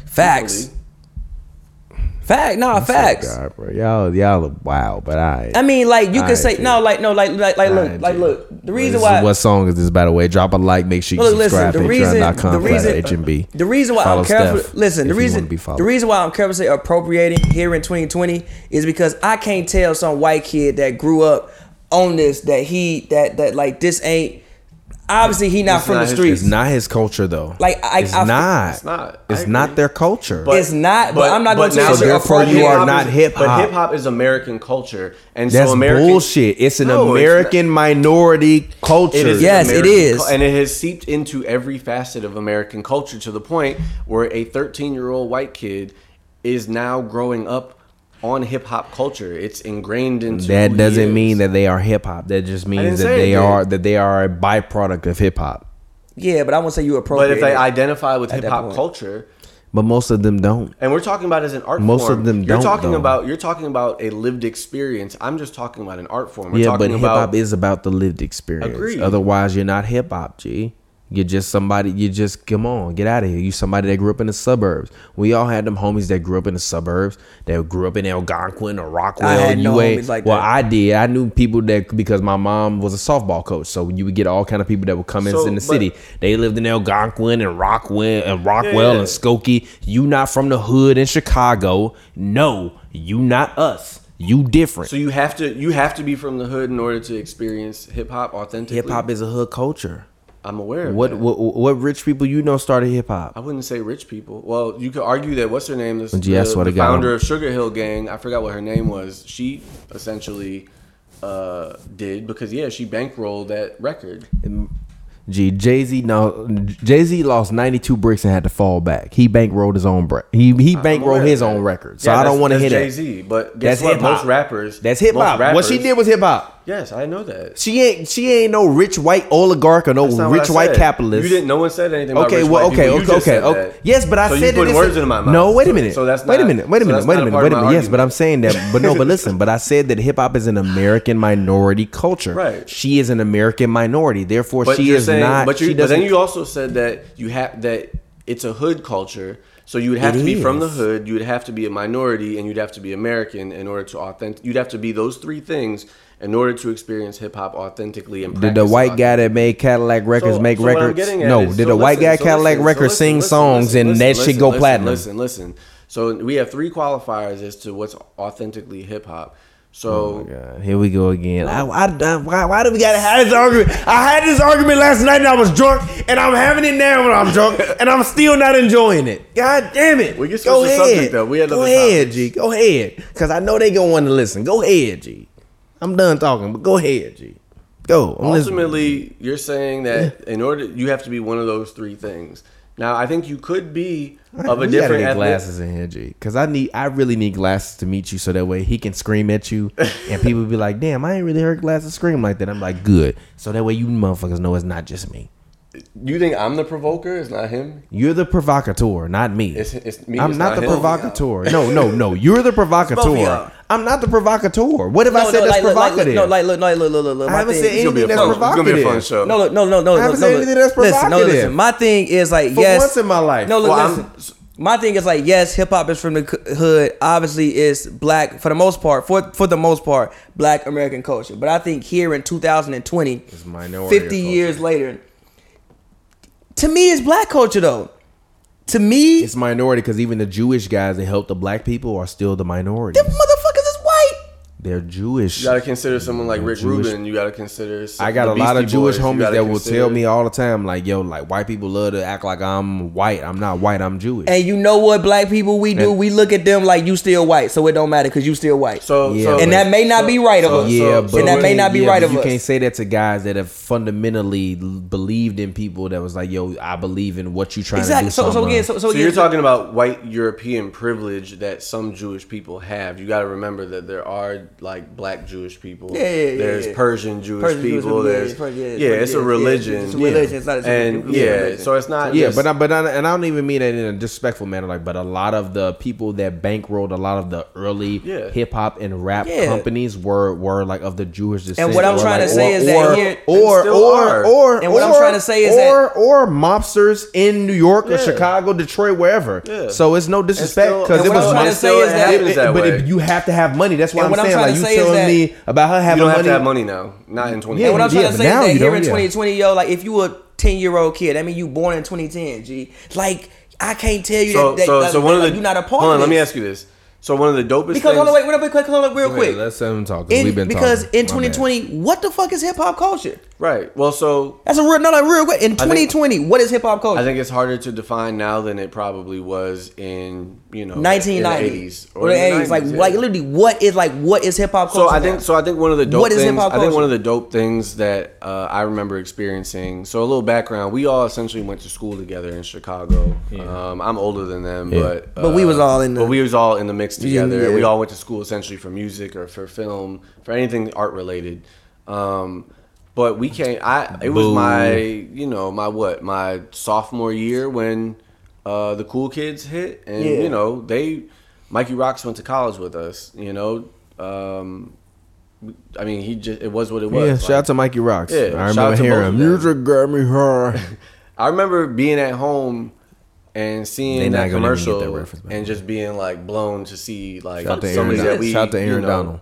Facts. Fact, no, facts. God, bro. Y'all, y'all are wow, but I. I mean, like you can say G. no, like no, like like like look, like look. The reason why What song is this, by the way? Drop a like. Make sure you Look, listen, subscribe. the reason- the reason- HMB. The reason why Follow I'm careful. Steph listen, the reason wanna be followed. the reason why I'm careful to say appropriating here in 2020 is because I can't tell some white kid that grew up on this that he that that like this ain't. Obviously he not It's from not the his- streets. It's not his culture though. Like, I- it's I- not. It's not. I It's not their culture. But- It's not, but I'm not gonna tell now- you it's So therefore you are not hip-hop. But hip hop is American culture, and That's so American bullshit. It's an No, it's. American minority culture. It is Yes, it American is. cul- and it has seeped into every facet of American culture to the point where a 13 year old white kid is now growing up on hip hop culture. It's ingrained into That doesn't is. mean that they are hip hop. That just means that say it they are that they are a byproduct of hip hop. yeah, but I won't say you approach. But if they identify with hip hop culture, But most of them don't. and we're talking about as an art Most form, of them you're don't, talking though. about you're talking about a lived experience. I'm just talking about an art form. We're yeah, but hip hop is about the lived experience. Agreed. Otherwise, you're not hip hop, G. You're just somebody. You just come on, get out of here. You somebody that grew up in the suburbs. We all had them homies that grew up in the suburbs. That grew up in Algonquin or Rockwell. I had no UA. homies like well, that. I did. I knew people that because my mom was a softball coach, so you would get all kind of people that would come in So, in the but- city. They lived in Algonquin and Rockwell and Rockwell Yeah. and Skokie. You not from the hood in Chicago? No, you not us. You different. so you have to you have to be from the hood in order to experience hip hop authentically. Hip hop is a hood culture. I'm aware. Of What, that. what what rich people you know started hip hop? I wouldn't say rich people. Well, you could argue that what's her name? This, Gee, the, the founder of Sugar Hill Gang. I forgot what her name was. She essentially uh, did because yeah, she bankrolled that record. Gee, Jay Z no Jay Z lost ninety two bricks and had to fall back. He bankrolled his own bre- he he bankrolled his own record. So Yeah, I don't want to hit Jay Z. But guess That's what? hip hop. Most rappers. That's hip hop. What she did was hip hop. Yes, I know that. She ain't she ain't no rich white oligarch or no not rich white said. capitalist. You didn't. No one said anything. About Okay, rich well, okay. You okay, okay, okay. Yes, but I So you said put it is- words in my mouth. No, wait a minute. So that's wait a minute. Wait a minute. that's Wait a minute. Wait a minute. Yes, but I'm saying that. But no, but listen. But I said that hip hop is an American minority culture. Right. She is an American minority. Therefore, But she is saying, not. But, she you, but then you also said that you have that it's a hood culture. So you would have It to be from the hood. You would have to be a minority, and you'd have to be American in order to authentic. You'd have to be those three things in order to experience hip hop authentically. And Did the white guy that made Cadillac records So- make so records? No. is- Did so the white listen, guy Cadillac listen, records listen, sing songs and that shit go platinum? Listen, listen. So we have three qualifiers as to what's authentically hip hop. So oh God, here we go again. I, I, I- why, why do we gotta have this argument? I had this argument last night and I was drunk, and I'm having it now when I'm drunk, and I'm still not enjoying it. God damn it! We can switch go ahead. subject, though. We had go ahead. G. Go ahead, cause I know they gonna want to listen. Go ahead, G. I'm done talking, but go ahead, G. Go. I'm listening. ultimately, you're saying that in order you have to be one of those three things. Now, I think you could be of a we gotta different get ethnic- glasses in here, G. Cause I need, I really need glasses to meet you, so that way he can scream at you, and people be like, "Damn, I ain't really heard glasses scream like that." I'm like, "Good." So that way you motherfuckers know it's not just me. You think I'm the provoker? It's not him. You're the provocateur, not me. It's, it's me. I'm it's not, the him. provocateur. No, no, no. You're the provocateur. I'm not the provocateur. What if I said that's like, look, like, look, provocative? no, like, look, no, like, look, look, look, look. I haven't thing- said It's gonna be a anything that's fun. It's gonna be a fun provocative. show. No, look, no, no, no. I haven't no, said look. anything that's Listen, no, provocative. listen. My thing is like, For yes. once in my life. No, look, Well, listen. I'm- my thing is like, yes, hip hop is from the hood. Obviously, it's black for the most part. For for the most part, black American culture. But I think here in 2020, 50 culture. years later, to me, it's black culture though. To me, It's minority because even the Jewish guys that help the black people are still the minority. them motherfuckers is white. They're Jewish. You gotta consider someone like Rick Jewish- Rubin. You gotta consider. I got a lot of Beastie Jewish Boys. Homies gotta that will tell me all the time, like, yo, like white people love to act like I'm white. I'm not white. I'm Jewish. And you know what, black people, we do? And- we look at them like you still white, so it don't matter because you still white. So, Yeah, so and that may not so- be right of so- us. yeah, so- but and that may not be yeah, right but of you us. can't say that to guys that have fundamentally believed in people that was like, yo, I believe in what you trying exactly. to do. So, so again, so, so So again, you're talking about white European privilege that some Jewish people have. You got to remember that there are like black Jewish people. Yeah, yeah, yeah, There's yeah. Persian Jewish Persian people. people, yeah, there's it's yeah, yeah, it's it's, Persian, a yeah, religion. it's a religion, it's not a- and it's a yeah, so it's not. yeah, just- but I, but I, and I don't even mean that in a disrespectful manner. Like, but a lot of the people that bankrolled a lot of the early Yeah. hip hop and rap Yeah. companies were were like of the Jewish descent. And what I'm or trying to say or, is that or, here- or And or or And what I'm trying to say is or or mobsters in New York or Chicago, Detroit, wherever. So it's no disrespect because and it what was I'm trying to say is that- It- happens that but if you have to have money, that's why what I'm saying. Trying Like to you say is telling that- me about her having you don't have to have money now. Not in 20. Yeah, what I'm trying yeah, to say now is that here don't, in yeah. 2020, yo, like if you a 10 year old kid, I mean you born in 2010, G. Like I can't tell you So, that, that, so, that- so one of like, the you're not a part Hold of on, let me ask you this. So one of the dopest things. Because things. hold on, wait, real quick, hold on, real Wait, quick. let's let him talk. In- we've been because talking. in 2020, what the fuck is hip hop culture? Right. Well, so That's a real no, no, real quick. In 2020, what is hip hop culture? I think it's harder to define now than it probably was in you know 1990s in the 80s or the 80s. Like, yeah. like literally, what is like what is hip hop culture? So I now? think so. I think one of the dope What is things. hip-hop I think one of the dope things that uh, I remember experiencing. So a little background: we all essentially went to school together in Chicago. Um, I'm older than them, Yeah. but uh, But we was all in the- But we was all in the mix Yeah, together. We yeah. all went to school essentially for music or for film, for anything art related. Um, but we came. I it was my you know my what my sophomore year when uh, the cool kids hit, and Yeah. you know they Mikey Rocks went to college with us. You know. Um, I mean, he just it was what it was. Yeah, Like, shout out to Mikey Rocks. Yeah, I remember hearing music got me high. I remember being at home and seeing that gonna even get commercial that and just being like blown to see like Shout out to Aaron, somebody that we Shout out to Aaron you know, Donald.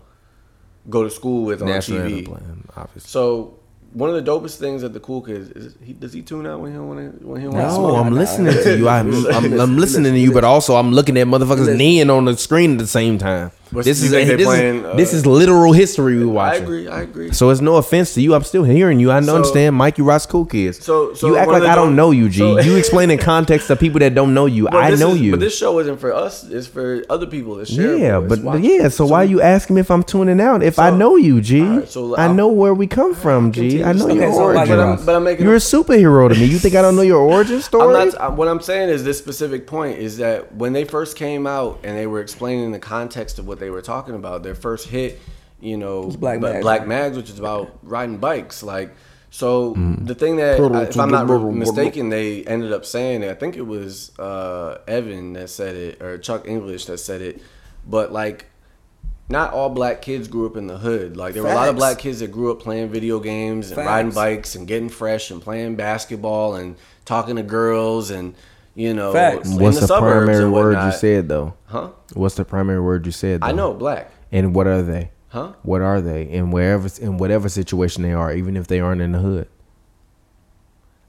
go to school with on National TV. anthem playing, obviously. So one of the dopest things that the cool kids is he does he tune out when he want to when he want to No? I'm listening to you. I'm, I'm, I'm listening to you, but also I'm looking at motherfuckers kneeing on the screen at the same time. What's- This is think they this, playing, is uh, this is literal history we watch. I agree. I agree. So it's no offense to you. I'm still hearing you. I So- understand Mikey Rocks cool kids. So- so you act like I don't know you, G. so- you explain in context to people that don't know you. I know is- you. But this show isn't for us. It's for other people. It's shareable. yeah, but watchable. yeah. So, why we- you asking me if I'm tuning out? If I know you, G, Alright, so I know where we come from, G. I know Okay, your so, origin. but I'm- but I'm making You're a- a superhero to me. You think I don't know your origin story? I'm not. What I'm saying is this specific point is that when they first came out and they were explaining the context of what they were talking about, their first hit, you know, Black Mags. Black Mags, which is about riding bikes. Like, so Mm. the thing that, I- if I'm not mistaken, they ended up saying, I think it was uh, Evan that said it or Chuck Inglish that said it, but like. Not all black kids grew up in the hood. Like there were a lot of black kids that grew up playing video games and Facts. riding bikes and getting fresh and playing basketball and talking to girls and you know Facts. in What's the, suburbs primary and word you said though? Huh? What's the primary word you said? Though? I know black. And what are they? Huh? What are they? In wherever, in whatever situation they are, even if they aren't in the hood,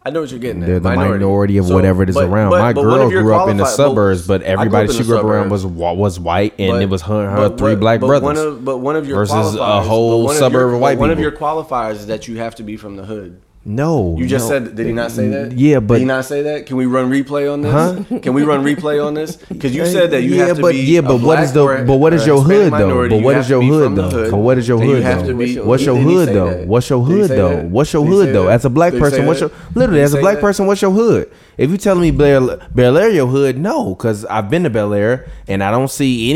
I know what you're getting at. they're the minority, of So, whatever it is but- around. but- My but girl grew up in the suburbs, but I grew up everybody she grew up around was was white, and But- it was her, her but three what- black but brothers. One of, but one of your versus a whole suburb your, of white One of your qualifiers is that you have to be from the hood. No, You just no. said, did he not say that? Yeah, but did he not say that? Can we run replay on this? Huh? Can we run replay on this? Because you said that you yeah, have to but be. yeah, a but what black is the but what is your hood though? But what is your hood though? But what is your hood though? What's your hood though? What's your hood though? What's your hood though? As a black person, what's your literally as a black person, what's your hood? If you telling me Bel Bel Air your hood, no, because I've been to Bel Air and I don't see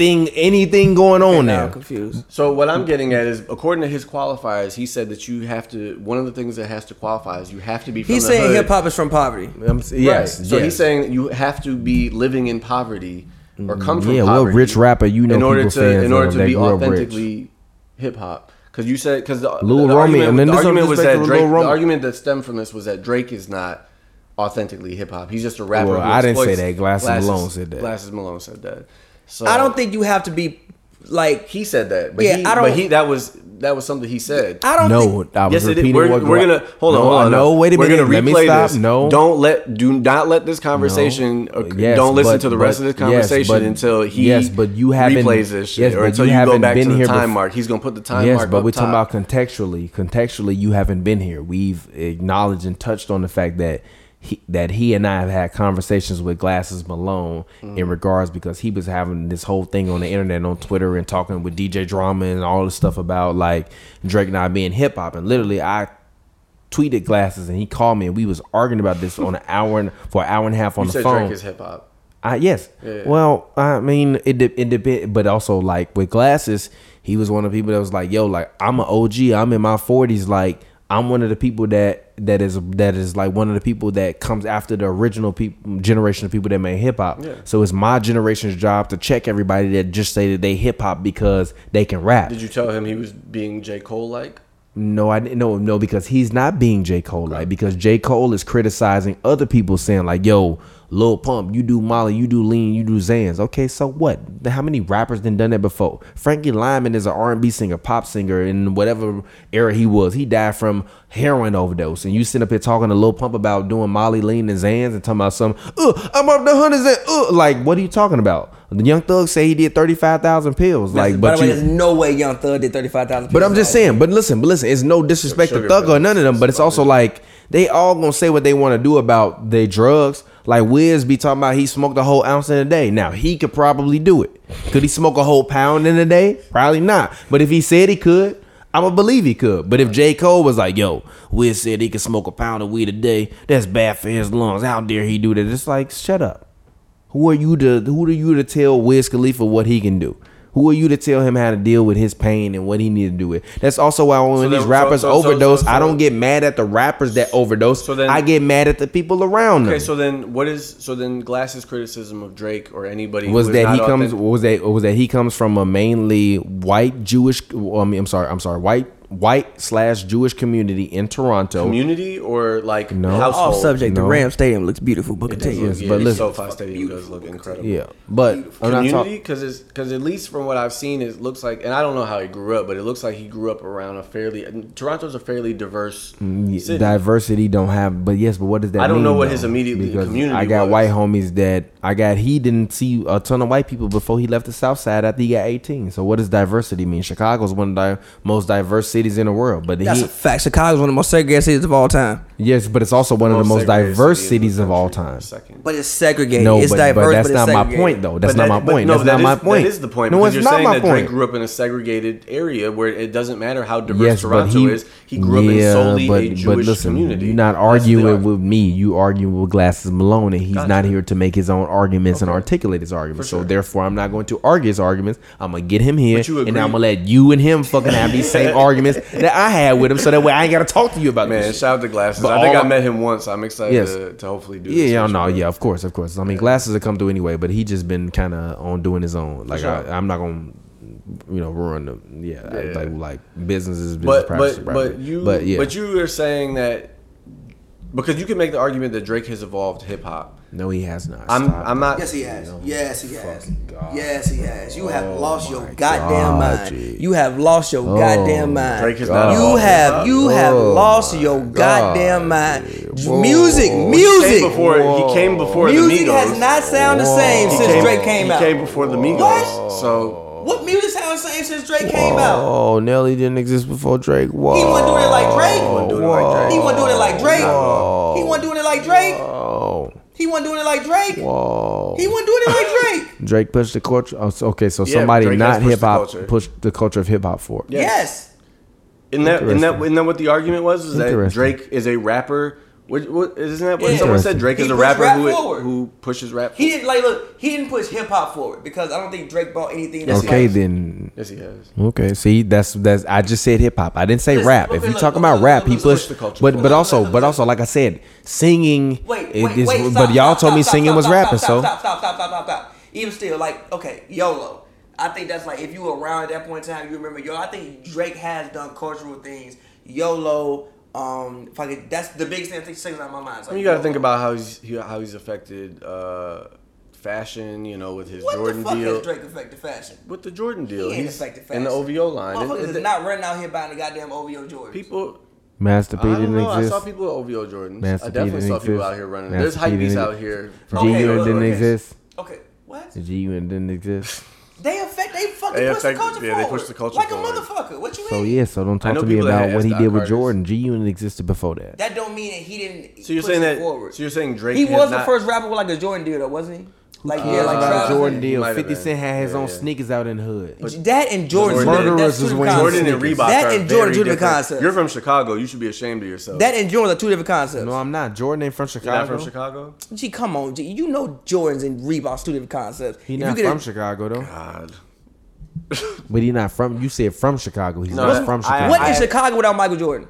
anything anything going on Now there. I'm confused. So what I'm getting at is, according to his qualifiers, he said that you have to. One of the things that has to qualify is you have to be. From He's the saying hip hop is from poverty. I'm Yes, Right. So yes. he's saying that you have to be living in poverty or come from Yeah, what poverty. rich rapper you know in order to in order to be grew up rich? authentically hip hop. Because you said because the, Lil the Romy- argument, and then the argument was that Drake. The argument that stemmed from this was that Drake is not authentically hip hop. He's just a rapper. Well, I didn't say exploits- that. Glasses Malone said that. Glasses Malone said that. So I don't think you have to be like. he said that. But Yeah, he, I don't- But he that was that was something he said. I don't. No, think, I was Yes, it is. repeating We're, what we're gonna hold on. No, hold on. no, wait a We're minute. gonna Let me replay stop. this. No. don't let do not let this conversation. No. Yes, don't listen but- to the but- rest of this yes, conversation but- until he yes, but you haven't- replays this shit, yes, or but until you you, go haven't back been to the here time bef- mark. He's gonna put the time yes, mark. but up we're talking about contextually. Contextually, you haven't been here. We've acknowledged and touched on the fact that he, that he and I have had conversations with Glasses Malone Mm. in regards because he was having this whole thing on the internet on Twitter and talking with DJ Drama and all this stuff about like Drake not being hip hop. And literally, I tweeted Glasses and he called me and we was arguing about this on an hour and for an hour and a half on You the said phone. Drake is hip hop. Uh, yes. Yeah. Well, I mean, it de- it depend, but also like with glasses, he was one of the people that was like, "Yo, like I'm an OG. I'm in my 40s. Like I'm one of the people that that is that is like one of the people that comes after the original people generation of people that made hip hop. Yeah. So it's my generation's job to check everybody that just say that they hip hop because they can rap. Did you tell him he was being J Cole like? No, I. No, no, because he's not being J. Cole like because J. Cole is criticizing other people, saying like, "Yo, Lil Pump, you do Molly, you do Lean, you do Xans. Okay, so what? How many rappers done done that before? Frankie Lymon is an R&B singer, pop singer in whatever era he was. He died from heroin overdose, and you sit up here talking to Lil Pump about doing Molly, Lean, and Xans, and talking about some. Uh, I'm up the hundreds and uh, like, what are you talking about? The Young Thug say he did thirty five thousand pills. Like, By but the way, you, there's no way Young Thug did thirty five thousand. but I'm just saying, but listen, but listen, it's no disrespect to Thug or none of them, but it's also like they all gonna say what they want to do about their drugs. Like Wiz be talking about he smoked a whole ounce in a day. Now he could probably do it. Could he smoke a whole pound in a day? Probably not. But if he said he could, I'ma believe he could. But if J. Cole was like, yo, Wiz said he could smoke a pound of weed a day, that's bad for his lungs. How dare he do that? It's like, shut up. Who are you to who are you to tell Wiz Khalifa what he can do? Who are you to tell him how to deal with his pain and what he need to do with? That's also why when So these then- rappers so- so- overdose, I don't get mad at the rappers that overdose. So then- I get mad at the people around them. Okay, so then what is so then Glass's criticism of Drake or anybody was that he comes authentic- was that was that he comes from a mainly white Jewish well, I mean I'm sorry I'm sorry white white slash Jewish community in Toronto. community or like No. household? off subject. No. The Ram Stadium looks beautiful, but It does look- Yes, yeah, but the listen- SoFi Stadium does look incredible. yeah, but I'm not community talking. because it's because at least from what I've seen, it looks like, and I don't know how he grew up, but it looks like he grew up around a fairly Toronto's a fairly diverse mm, city. diversity don't have but yes but what does that mean? I don't know what though? his immediate community i got was. white homies that i got he didn't see a ton of white people before he left the south side after he got 18 so what does diversity mean chicago's one of the most diverse cities in the world but That's he a fact. Chicago is one of the most segregated cities of all time. yes but it's also one of the most diverse city cities of all time Second. But it's segregated. no, it's but, diverse, but that's it's not my point, though. That's But not my point. no, that's that not is- my point. That is the point. No, because it's you're not saying my that point. Drake grew up in a segregated area where it doesn't matter how diverse Yes, Toronto he is. He grew up in solely a Jewish community. You're not arguing with me. You arguing with Glasses Malone, and he's Gotcha. not here to make his own arguments and articulate his arguments. For So therefore, I'm not going to argue his arguments. I'm gonna get him here, and I'm gonna let you and him fucking have these same arguments that I had with him, so that way I ain't gotta talk to you about Man, this. shout out to Glasses. But I think all- I met him once. I'm excited Yes. to, to hopefully do Yeah, this. yeah, no, yeah, of course, of course. I mean, glasses have come through anyway, but he just been kind of on doing his own. Like sure. I, I'm not gonna, you know, ruin the yeah, I- Yeah. like like businesses, business But practice, but practice. but you but yeah, but you are saying that because you can make the argument that Drake has evolved hip hop. no, he has not. I'm Stop. I'm not. Yes, he has. Oh, yes, he has. God. Yes, he has. You have Oh lost your goddamn God, mind. G. You have lost your Oh, goddamn mind. Drake is not. You have hop. you oh have Oh lost my your God, goddamn mind. Whoa. Music, He music, came before he came before music the Migos. Music has not sounded the same He since came, Drake came he out. He came before the Migos. What? So what music sounds the same since Drake came out? Oh, Nelly didn't exist before Drake. Whoa. He wasn't doing it like Drake. wasn't doing it like Drake. He wasn't doing it like Drake. Whoa. He wasn't doing it like Drake. Whoa. He wasn't doing it like Drake. Whoa. He wasn't doing it like Drake. Drake pushed the culture. Oh, so- okay, so Yeah, somebody Drake not hip hop pushed the culture of hip hop forward. Yes. Yes. isn't that isn't that Interesting. isn't that what the argument was? Is that Drake is a rapper? What, what isn't that what Yeah. someone said? Drake He is a rapper rap who forward. who pushes rap. He didn't like look. He didn't push hip hop forward because I don't think Drake bought anything. That's Okay, like, then. Yes, he has. Okay, see, that's that's. I just said hip hop. I didn't say Listen, rap. okay, if you look, talking look, about look, rap, look, he pushed. push the culture But but also but also like I said, singing. Wait, wait, is- wait. but y'all stop, told me stop, singing stop, was rapping. So stop, stop, stop, stop, stop, stop. Even still, like, okay, YOLO. I think that's like if you were around at that point in time, you remember YOLO. I think Drake has done cultural things. YOLO. Um, if I could, that's the biggest thing I think sticks out in my mind. Like you got to think about how he's he, how he's affected uh, fashion. You know, with his what Jordan the fuck deal. has Drake affected fashion? With the Jordan deal, He ain't he's affected in the. OVO line. And- Motherfuckers and is not running out here buying the goddamn OVO Jordans. people. Master P I don't didn't know. I saw people with OVO Jordans. Master I P definitely didn't saw people out here running. Master There's P hypebeast out here. G Okay, Unit look, didn't okay. exist. Okay, what? The G Unit didn't exist. They affect. They fucking They push affect- the culture yeah, they forward. push the culture like forward. a motherfucker. What you mean? So mean? yeah, so don't talk to me about what he Doc did with Carter's. Jordan. G Unit existed before that. That don't mean that he didn't. So you're push saying it that? forward. So you're saying Drake? he has was the first rapper with like a Jordan deal, though, wasn't he? Like yeah, Uh, like about Travis. Jordan deal. might 50 been. Cent had his Yeah, own yeah. sneakers out in the hood. That and Jordan. Jordan- that's Murderers two was different concepts. Jordan and. Reebok That and Jordan, two different different. concepts. You're from Chicago. You should be ashamed of yourself. That and Jordan are two different concepts. No, I'm not. Jordan ain't from You're Chicago. not from Chicago. Gee, come on, G. You know Jordans and Reeboks two different concepts. He If not you get from a- Chicago though. God. But he not from. You said from Chicago. He's No, not from I- Chicago. What I- is Chicago without Michael Jordan?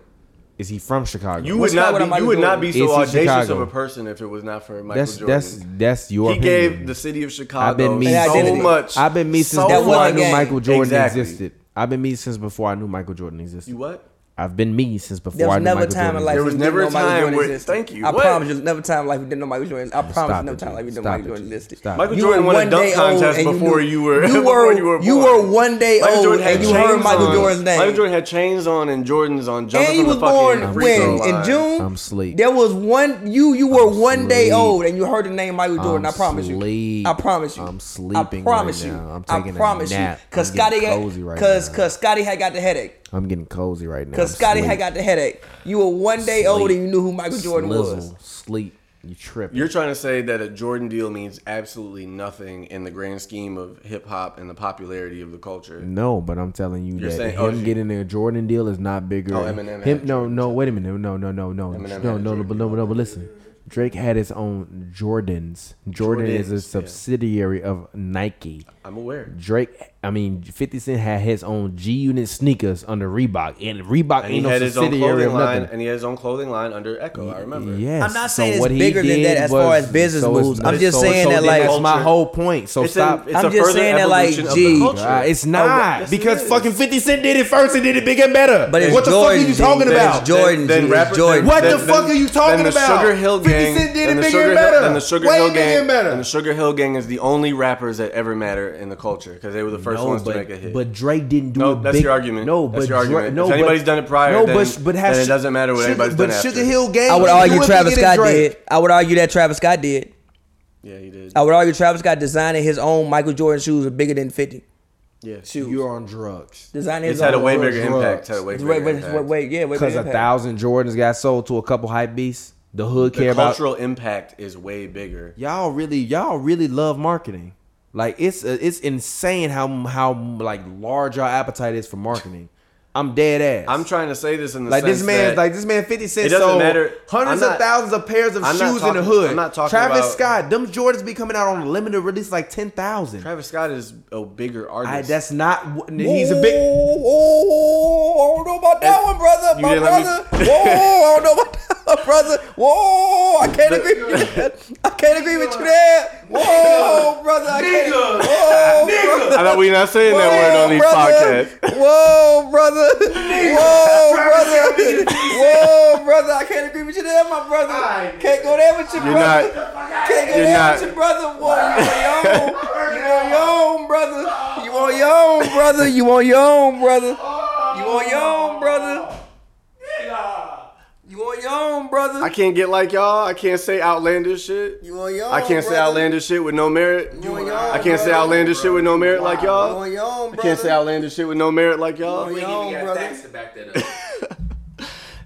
Is he from Chicago? You What's would not Chicago be. without You would Michael not be Is so audacious Chicago? of a person if it was not for Michael that's Jordan. that's that's your he opinion. gave the city of Chicago I've been me. And so identity. much. I've been me since so That before I wasn't knew game. Michael Jordan Exactly. existed. I've been me since before I knew Michael Jordan existed. You what? I've been me since before There was I never a Michael time Jordan in life There was never a time where- existed. thank you. I What? promise you, never time in life we didn't know Michael Jordan. I promise you, never time G. like we didn't know Stop Michael Jordan existed. Stop. Michael You Jordan won a dunk contest old you before knew- you were you were you were you were one day Michael old Jordan had and you heard Michael on. Jordan's name. Michael Jordan had chains on and Jordans on. Jumping and you from was born when in. June. I'm asleep. There was one you you were one day old and you heard the name Michael Jordan. I'm promise you. I promise you. I'm sleeping. I promise you. I'm taking a nap. Cause I'm getting Scotty cozy right cause now. cause Scotty had got the headache. I'm getting cozy right now. Cause I'm Scotty had got the headache. You were one day old and you knew who Michael Jordan was. Sleep. You tripping. You're trying to say that a Jordan deal means absolutely nothing in the grand scheme of hip hop and the popularity of the culture. No, but I'm telling you You're that saying- him oh, getting a Jordan deal is not bigger. Oh, Eminem Him, no, no, wait a minute, no, no, no, no, Eminem no, had no, a no, Jordan but no, but but listen. Drake had his own Jordans. Jordan is a Jordans, yeah. subsidiary of Nike. I'm aware. Drake, I mean, 50 Cent had his own G Unit sneakers under Reebok, and Reebok And he ain't no had his own subsidiary clothing of line, nothing. and he had his own clothing line under Ecko. I remember. Yes. I'm not so saying it's what he bigger than did that as far was- as business so moves. I'm just so- saying so that, like- that's my whole point. So It's, stop. a, it's I'm a just further saying that, like, evolution of G- Uh, it's Oh, not yes, because is. fucking 50 Cent did it first and did it bigger and better. But it's what the fuck are you talking about? it's Jordan, Then, G. then It's rapper, Jordan. What the fuck are you talking about? Sugar Hill 50 Gang. Cent did then it the bigger Sugar and Hill- And the Sugar Way Hill bigger Gang. and better. And the Sugar Hill Gang is the only rappers that ever matter in the culture because they were the first No, ones but, to make a hit. but Drake didn't do No, it that's big. your argument. No, That's but your argument. Drake, no, If but- anybody's done it prior, no, then- but, but has then it doesn't matter what Sugar, anybody's but done after. Sugar Hill Gang. I would argue Travis Scott did. I would argue that Travis Scott did. yeah, he did. I would argue Travis Scott designing his own Michael Jordan shoes are bigger than 50 yeah, shoes. You're on drugs. Designing it's had a way drugs. bigger impact. Had a way bigger wait, impact. wait, wait, yeah, Because a thousand Jordans got sold to a couple hype beasts. The hood The care about cultural impact is way bigger. y'all really y'all really love marketing. Like it's uh, it's insane how how like large our appetite is for marketing. I'm dead ass. I'm trying to say this in the like this sense man, that like this man, Fifty Cent It doesn't sold matter. hundreds I'm of thousands of pairs of I'm not shoes in the hood. I'm not talking Travis about- Scott, them Jordans be coming out on a limited release like ten thousand. Travis Scott is a bigger artist. I, that's not. wh- He's a big. Oh, I don't know about that And one, brother. My brother. me- Whoa, I don't know about that one, brother. Whoa, I can't agree with you. I can't agree with you there. Whoa, brother. I can't. Whoa, brother. I thought we not saying that word on these podcasts. Whoa, brother. Whoa, brother. Whoa, brother. I can't agree with you there, my brother. Can't go there with your You're brother. not. Can't go You're there not- with your brother. Whoa, you on your own. You on your own, brother. You on your own, brother. You on your own, brother. You on your own, brother. You on your own, brother. I can't get like y'all. I can't say outlandish shit. You on your own. I can't say outlandish shit with no merit. You on your own, I can't say brother. outlandish shit with no merit like You y'all. on your own, I can't say outlandish shit with no merit like You y'all. on your own, brother. to back that up.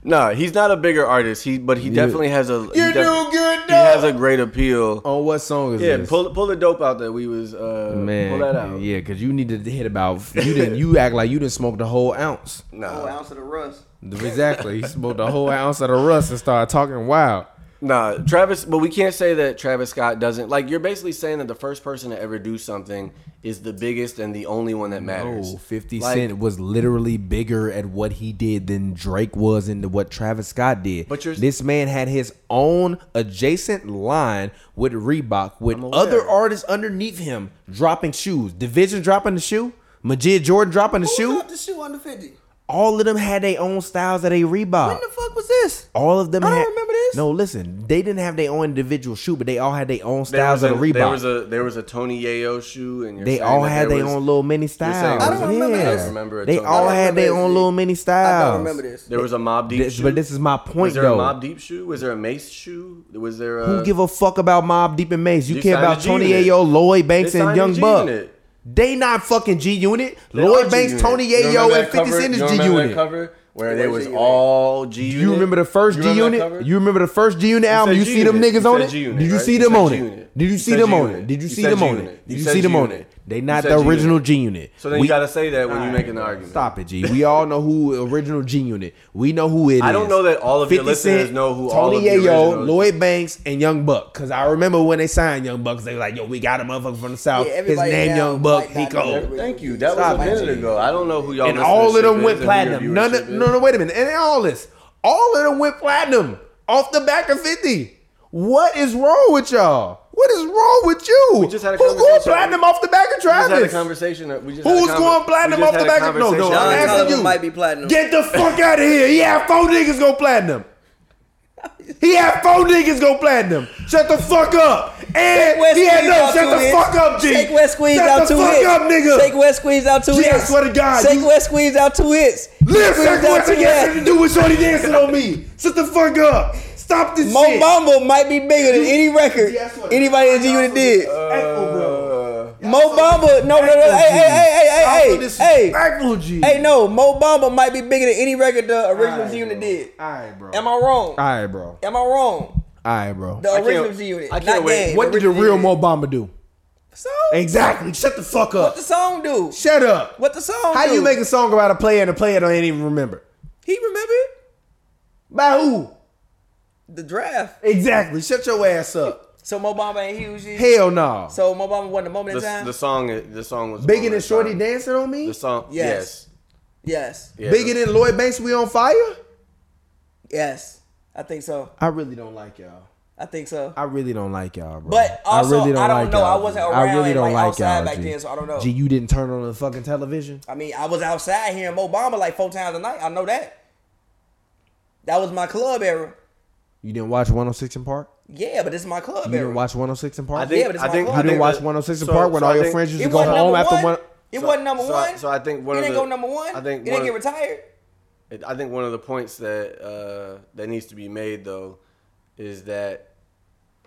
Nah, he's not a bigger artist. He, but he definitely has a. he You def- do good He though. Has a great appeal. On what song is Yeah, this? pull pull the dope out that we was. Uh, Man, pull that out. yeah, because you need to hit about you didn't you act like you didn't smoke the whole ounce. Nah, ounce of the rust. Exactly, he smoked the whole ounce of the rust and started talking wild. Nah. Travis, but we can't say that Travis Scott doesn't. Like you're basically saying that the first person to ever do something is the biggest and the only one that matters. Oh, 50 Like- Cent was literally bigger at what he did than Drake was into what Travis Scott did. But you're- this man had his own adjacent line with Reebok, with other artists underneath him dropping shoes. Division dropping the shoe, Majid Jordan dropping the shoe. the shoe under 50? All of them had their own styles that they Reebok. When the fuck was this? All of them. I don't had, remember this. No, listen, they didn't have their own individual shoe, but they all had their own styles of a, the there was a there was a Tony Yayo shoe, and you're they all had their own little mini saying styles. I don't remember yeah. this. remember it They totally. all had their own little mini I don't remember this. There was a Mobb Deep This- shoe. but this is my point was there though. a Mobb Deep shoe? Was there a Mase shoe? Was there a? Who give a fuck about Mobb Deep and Mase? You They care about Tony G-Unit. Lloyd Banks, They and Young to Buck. G-Unit. They not fucking G Unit. Lloyd Banks, G-Unit. Tony You remember Ayo, and 50 Cent Cent is You G remember that Unit. cover where they was G-Unit? all G Unit. You remember the first G remember that cover? Unit? You remember the first G Unit album? You see them niggas on it? Did you see them on it? Did you You see them on it? Did you You see them on it? Did you see them on it? They You not the original G Unit. So then you gotta say that when you're making an argument. Stop it, G. We all know who original G Unit. We know who it is. I don't know that all of your listeners know who all Tony of the Yayo, originals- Lloyd Banks, and Young Buck. Cause I remember when they signed Young Buck, they were like, "Yo, we got a motherfucker from the south. Yeah, His name now Young Buck. He not cold." Thank you. That Stop was a minute G. ago. I don't know who y'all. And all of them went is and who platinum. None of, no, no, wait a minute. And all this, all of them went platinum off the back of fifty. What is wrong with y'all? What is wrong with you? We just had a Who's going platinum off the back of Travis? We just had a conversation. We just had a Who's conver- going platinum off the back of- no, no. I'm Don asking Toliver you. might be platinum. Get the fuck out of here. He had four niggas go platinum. He had four niggas go platinum. Shut the fuck up. And West he had squeezed no. out Shut two the hits. fuck up, G. Sheck Wes squeezed Shut out the two fuck hits. up, nigga. Sheck Wes squeezed out two Gee, I hits. swear to God, Shake you- West squeezed out two hits. Listen, Squeezed out what two I got hits. to do with Shorty dancing on me? Shut the fuck up. Stop this Mo shit. Bamba might be bigger than any record Gee, I swear to anybody in God, G y'all Unit did. Disrespectful, bro. Uh, Mo Bamba, no, no, no, hey, hey, hey, hey, hey, hey, hey, Disrespectful, G. hey, no, Mo Bamba might be bigger than any record the original Alright, G Unit bro. did. Alright, bro. Am I wrong? Alright, bro. Am I wrong? Alright, bro. The I can't- original G Unit, I can't not wait. Game. What did the original real G-Unit. Mo Bamba do? So, Exactly. Shut the fuck up. what up. the song do? Shut up. What the song How do? you make a song about a player and a player don't even remember? He remembered By who? The draft. Exactly. Shut your ass up. So Mo Bamba ain't huge. yet? Hell no. So Mo Bamba wasn't a moment in time. the song, the song was Bigger than Shorty time. dancing on me? The song, Yes. yes, yes, Yeah, Bigger than Lloyd Banks we on fire? yes, I think so. I really don't like y'all. I think so. I really don't like y'all, bro. But also, I, don't like know. y'all, I wasn't around I really don't like, like outside y'all, back G. then, so I don't know. G, you didn't turn on the fucking television? I mean, I was outside hearing Mo Bamba like four times a night. I know that. That was my club era. You didn't watch 106 in Park? Yeah, but this is my club You era. didn't watch 106 in Park? I think, Yeah, but it's I my think, club. I you didn't watch 106 in so- Park when so all your friends used to go home number after one. one? It so- wasn't number so I- one. so I think one it of didn't the- go number one. I think it didn't one get retired. It- I think one of the points that uh, that needs to be made though is that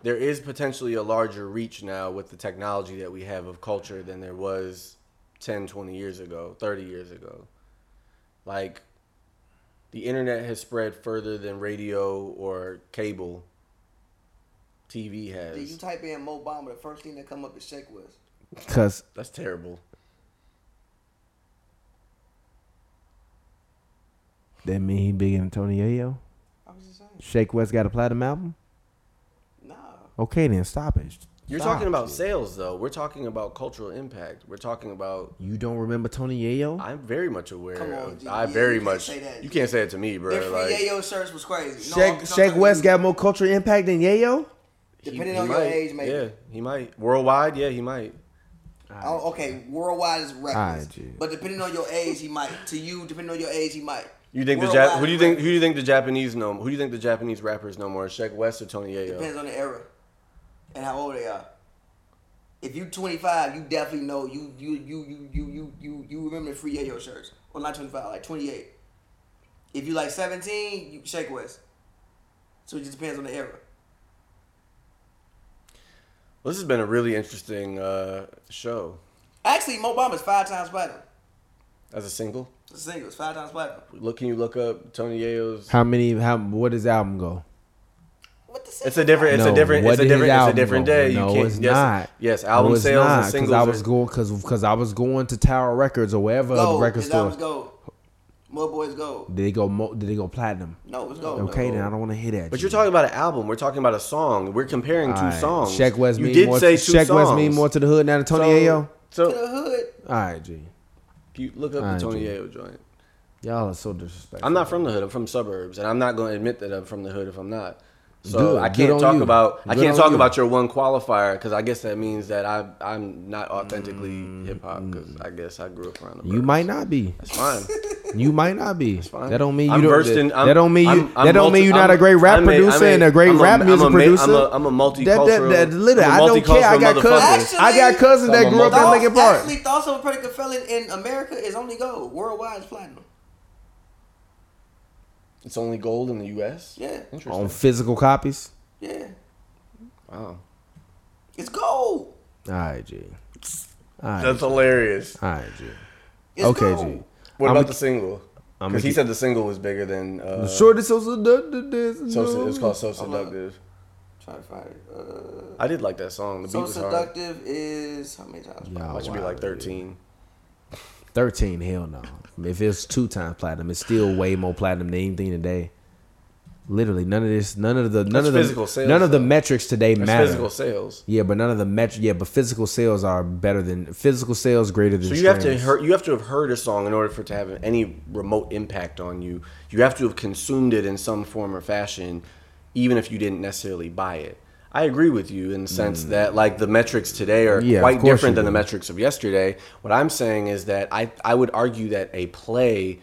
there is potentially a larger reach now with the technology that we have of culture than there was 10, 20 years ago, 30 years ago. Like the internet has spread further than radio or cable TV has. Dude, you type in Mo Bamba, the first thing that come up is Sheck Wes. Because That's terrible. that mean he bigger than Tony Yayo? I was just saying. Sheck Wes got a platinum album? Nah. Okay, then stop it. You're Stop, talking about sales though. We're talking about cultural impact. We're talking about You don't remember Tony Yayo? I'm very much aware. Come on, of, G. I Yeah, very you can't much. say that, you can't say it to me, bro. Their free Like, Yayo shirts was crazy. No, Shake, I'm- I'm Shake telling West you. got more cultural impact than Yayo? Depending he on your might. age, maybe. Yeah, he might. Worldwide, yeah, he might. Oh, okay, worldwide is reckless. Alright, but depending on your age, he might. To you, depending on your age, he might. You think the Worldwide Jap- Who do you think? Who do you think the Japanese know? Who do you think the Japanese rappers know more? Sheck Wes or Tony Yayo? Depends on the era and how old they are. If you 25, you definitely know you you you you you you you, you remember the free Yayo shirts. Well, not 25, like 28. If you like 17, you Sheck Wes. So it just depends on the era. Well, this has been a really interesting uh, show Actually, Mo Bamba's five times platinum. as a single. It's a single. It's five times platinum. Look, can you look up Tony Yayo's? How many, how, what does album go? What the It's a different. It's No, a different. It's a different. It's a different day. No, you can't. it's yes, not. Yes, album no, sales not, and singles. I was are- going because because I was going to Tower Records or wherever Gold. the record His store. album's gold. Mo Boys gold. Did they go? Mo, did they go platinum? No, it's gold. Okay, then I don't want to hear that. But G. you're talking about an album. We're talking about a song. We're comparing two Alright, songs. Sheck Wes you mean did more. say two Sheck songs. West mean more to the hood now than Tony so, Ayo. So To the hood. All right, G. you look up Alright, the Tony G. Yayo joint. Y'all are so disrespectful. I'm not from the hood. I'm from suburbs, and I'm not going to admit that I'm from the hood if I'm not. So Good. I can't talk you. about I can't talk you. about your one qualifier because I guess that means that I I'm not authentically Mm, hip hop because I guess I grew up around the. You burbs. might not be. It's fine. You might not be. fine. That don't mean you I'm don't. versed in- that don't mean you. I'm- I'm that don't multi- mean you're not I'm- a great rap I'm producer a- and a great I'm a- rap I'm music a producer. I'm a- I'm a multicultural- That, that, that, literally, I'm a I don't care. I got cousins. I got cousins that grew up in Lincoln Park. Actually, thoughts of a predicate felon in America is only gold. Worldwide is platinum. It's only gold in the U.S. Yeah. Interesting. On physical copies. Yeah. wow. It's gold. All right, G. All right, That's hilarious. all right, G. It's Okay, gold. G. What I'm about a- the single? I'm Because a- he said the single was bigger than. Uh, Shorty so seductive. so it's called So Seductive. Try to find it. Uh, I did like that song. The beat so was hard. seductive is how many times? Yeah. That should be like 13. Thirteen. Hell no. If it's two times platinum, it's still way more platinum than anything today. Literally, none of this, none of the, none That's of the, physical sales, none of the metrics today That's matter. physical sales. Yeah, but none of the metr Yeah, but physical sales are better than physical sales greater than. So you have to hear, you have to have heard a song in order for it to have any remote impact on you. You have to have consumed it in some form or fashion, even if you didn't necessarily buy it. I agree with you in the sense mm. that like the metrics today are yeah, quite different than do. the metrics of yesterday. What I'm saying is that I I would argue that a play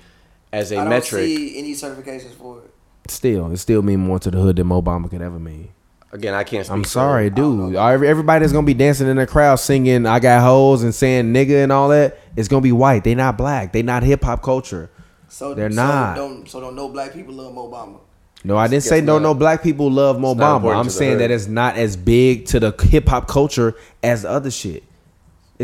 as a I metric any certifications for it. Still, it still mean more to the hood than Obama could ever mean. Again, I can't. I'm sorry, dude. Everybody's gonna be dancing in the crowd, singing "I got hoes" and saying "nigga" and all that. It's gonna be white. They not black. They not hip hop culture. So they're so not. Don't, so don't know black people love Obama. No, I didn't say no. No black people love Mo Bamba. I'm saying that it's not as big to the hip hop culture as other shit.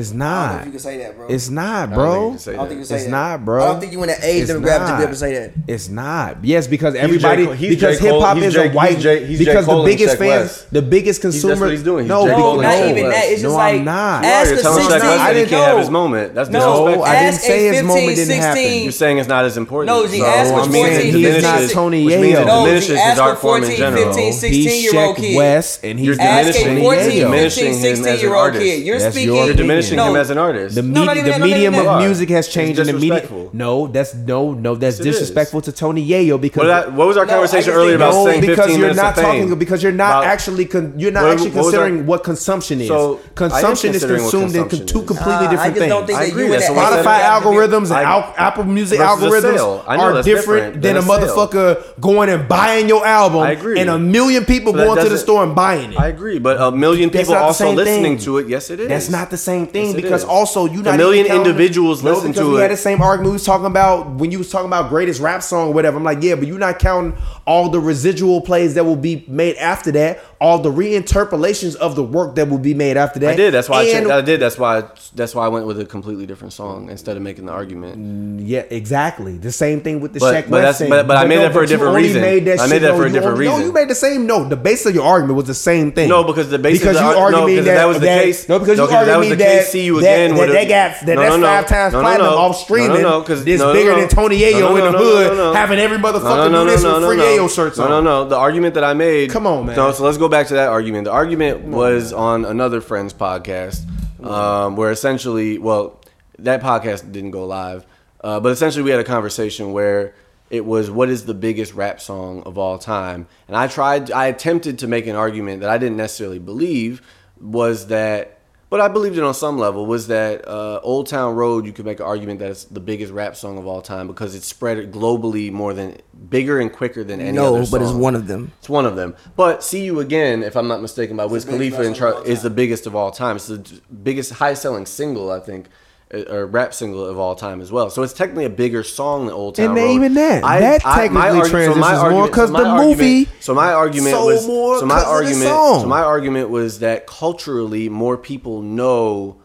It's not. you can say that, bro. It's not, bro. I don't think you can say that. It's not, bro. I don't think you want to age them. demographic to be able to say that. It's not. Yes, because everybody Cole- because hip hop is J- a he's white J- he's J. because Cole the biggest fans, West. the biggest that's consumer. what he's doing. He's No, J. Cole not even West. that. It's just No, I'm like not. ask You're a telling Shaq 16 West that he can't have his moment. That's No, disrespectful. I didn't ask say his moment didn't happen. You're saying it's not as important. No, he asked fourteen, fifteen, sixteen. 14, 15, He's not Tony No, diminishes his art form in general. 15, 16 He's year old kid. West, and he's You're 14, 15, Diminishing him as an 16 year old artist. kid. You're That's speaking. Diminishing diminishing him as an artist. The, no, the medium of music has changed. In the medium, no, that's no, no, that's yes, disrespectful to Tony Yayo because what was our no, conversation earlier about saying because you're not talking because you're not about, actually con, you're not what, actually what considering what consumption is. So consumption is consumed in two completely different things. I agree. Spotify algorithms and Apple Music algorithms are different than a motherfucker going and buying your album. I agree. And a million people going to the store and buying it. I agree, but a million people also listening to it. Yes, it is. That's not the same thing yes, because is. also you a million individuals no, listen to we it. We had the same argument we was talking about when you was talking about greatest rap song or whatever. I'm like, yeah, but you're not counting all the residual plays that will be made after that, all the reinterpolations of the work that will be made after that. I did. That's why and, I, I did. That's why. That's why I went with a completely different song instead of making the argument. Mm, yeah, exactly. The same thing with the but, but West thing. But, but, I made no, that for a different reason. Made that I made shit, that for no, a different only, reason. No, you made the same. No, the base of your argument was the same thing. No, because the base because of the, you argued no, that, that was the that, case. No, because no, you argued that, that, can't see you again. That, that a, they got that no, that's no, five times no, platinum off streaming. No, no, because it's bigger than Tony Yayo in the hood having every motherfucker do this with free Yayo shirts on. No, no, no. The argument that I made. Come on, man. No, so let's go back to that argument. The argument was on another friend's podcast, um, where essentially, well, that podcast didn't go live, uh, but essentially we had a conversation where it was what is the biggest rap song of all time and i tried i attempted to make an argument that i didn't necessarily believe was that but I believed it on some level was that uh, Old Town Road. You could make an argument that it's the biggest rap song of all time because it spread globally more than bigger and quicker than any. No, but it's one of them. It's one of them. But "See You Again," if I'm not mistaken, by Wiz Khalifa, and Char- is the biggest of all time. It's the biggest, highest selling single I think or rap single of all time as well. So it's technically a bigger song than Old Town and Road. And even that, I, that technically I, my transitions so my argument, more because so the movie. So my argument was so my argument so my argument was that culturally more people know,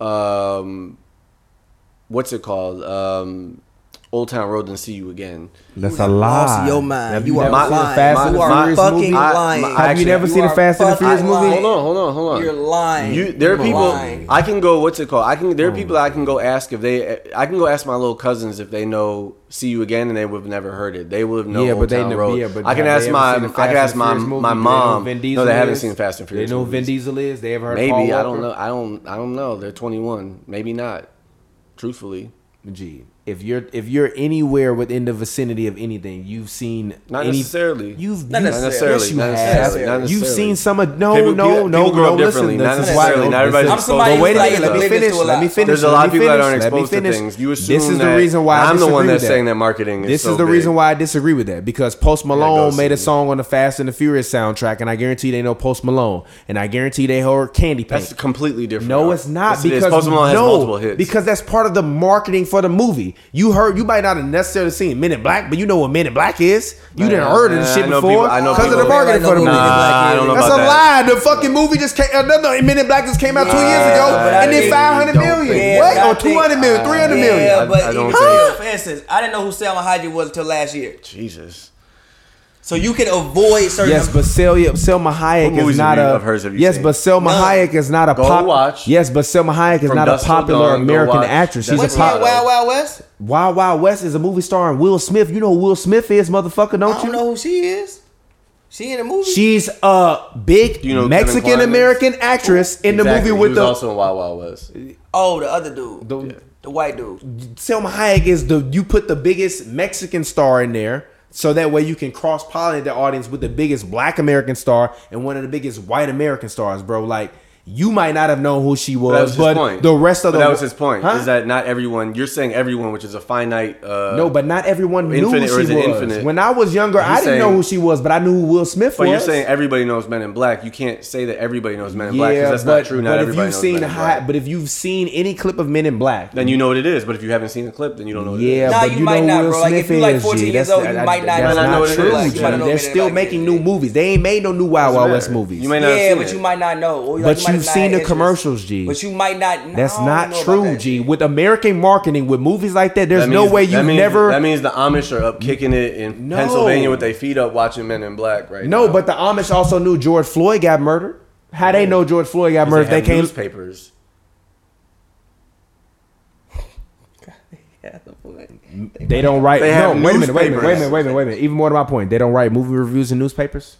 um, what's it called? Um, Old Town Road and see you again. That's a lie. Your mind. Have you, you are lying. Fast are fucking movie? lying. I, my, have you never you seen the Fast and the Furious movie? Hold on, hold on, hold on. You're lying. You, there are people lying. I can go. What's it called? I can. There are hmm. people I can go ask if they. I can go ask my little cousins if they know "See You Again" and they would have never heard it. They would have known. Yeah, Old but Town they know. Road. Yeah, but I can ask my. I can ask my my mom. No, they haven't seen Fast and Furious. They know Vin Diesel is. They ever heard? Maybe I don't know. I don't. I don't know. They're 21. Maybe not. Truthfully, gee if you're if you're anywhere within the vicinity of anything, you've seen not any, necessarily. You've not necessarily. Yes, you not necessarily. have. Necessarily. You've seen some of no, people, no, people, no, people grow no. Up differently. Listen, not necessarily. Not everybody's I'm exposed. But wait a minute. Let me finish. Let me finish. There's a lot of people that aren't exposed to things. You assume this is the reason why I'm the one that's saying that marketing. This is the reason why I disagree with that because Post Malone made a song on the Fast and the Furious soundtrack, and I guarantee they know Post Malone, and I guarantee they heard Candy Paint. That's completely different. No, it's not because Post Malone has multiple hits because that's part of the marketing for the movie. You heard you might not have necessarily seen Men in Black, but you know what Men in Black is. You didn't heard of this shit I before because of the marketing for the movie. Nah, That's a that. lie. The fucking movie just came. Another Men in Black just came out two years ago, and then five hundred million. What? Or two hundred million? Three hundred million? Yeah, but I, I huh? for instance, I didn't know who Salma Hayek was until last year. Jesus. So you can avoid certain. Yes, but Salma, Salma Hayek is not a. Hers, yes, seen? but Salma no. Hayek is not a go. Watch yes, but Salma Hayek is not Dust a popular Dawn, American actress. She's What's a pop. Wild Wild West. Wild Wild West is a movie star, and Will Smith. You know who Will Smith is, motherfucker. Don't, I don't you know who she is? She in a movie. She's a big you know Mexican American actress in exactly. the movie with the. Also in Wild Wild West. Oh, the other dude. The, yeah. the white dude. Salma Hayek is the you put the biggest Mexican star in there so that way you can cross pollinate the audience with the biggest black American star and one of the biggest white American stars, bro. Like you might not have known who she But was, was but, the rest of But the that was his point. Huh? Is that not everyone? You're saying everyone, which is a finite. Uh, no, but not everyone knew Infinite, or who is she it was. infinite? When I was younger, I didn't know who she was, but I knew who Will Smith But was. you're saying everybody knows Men in Black. You can't say that everybody knows Men in Black because that's but, not true. Not but if you've knows seen Men in high, but if you've seen any clip of Men in Black, then you know what it is. But if you haven't seen the clip, then you don't know what it is. Yeah, Nah, but you you, might know not, Will bro. Like, Smith if you're like 14 years old, you might not that's know not what it true, is. G. You might not know They're still making new movies. They ain't made no new Wild Wild West movies. You may not have Yeah, but you might not know. But you might you've seen the commercials, G. But you might not. That's don't know true, that, G. With American marketing, with movies like that, there's That no way you've means- never. That means the Amish are up kicking it in No. Pennsylvania with their feet up, watching Men in Black right now. no, but the Amish also knew George Floyd got murdered. How they know George Floyd got murdered? They, have came. newspapers. They don't write. They no, have wait a minute. Wait a minute. Wait a minute. Wait a minute. Wait a minute. Even more to my point, they don't write movie reviews in newspapers.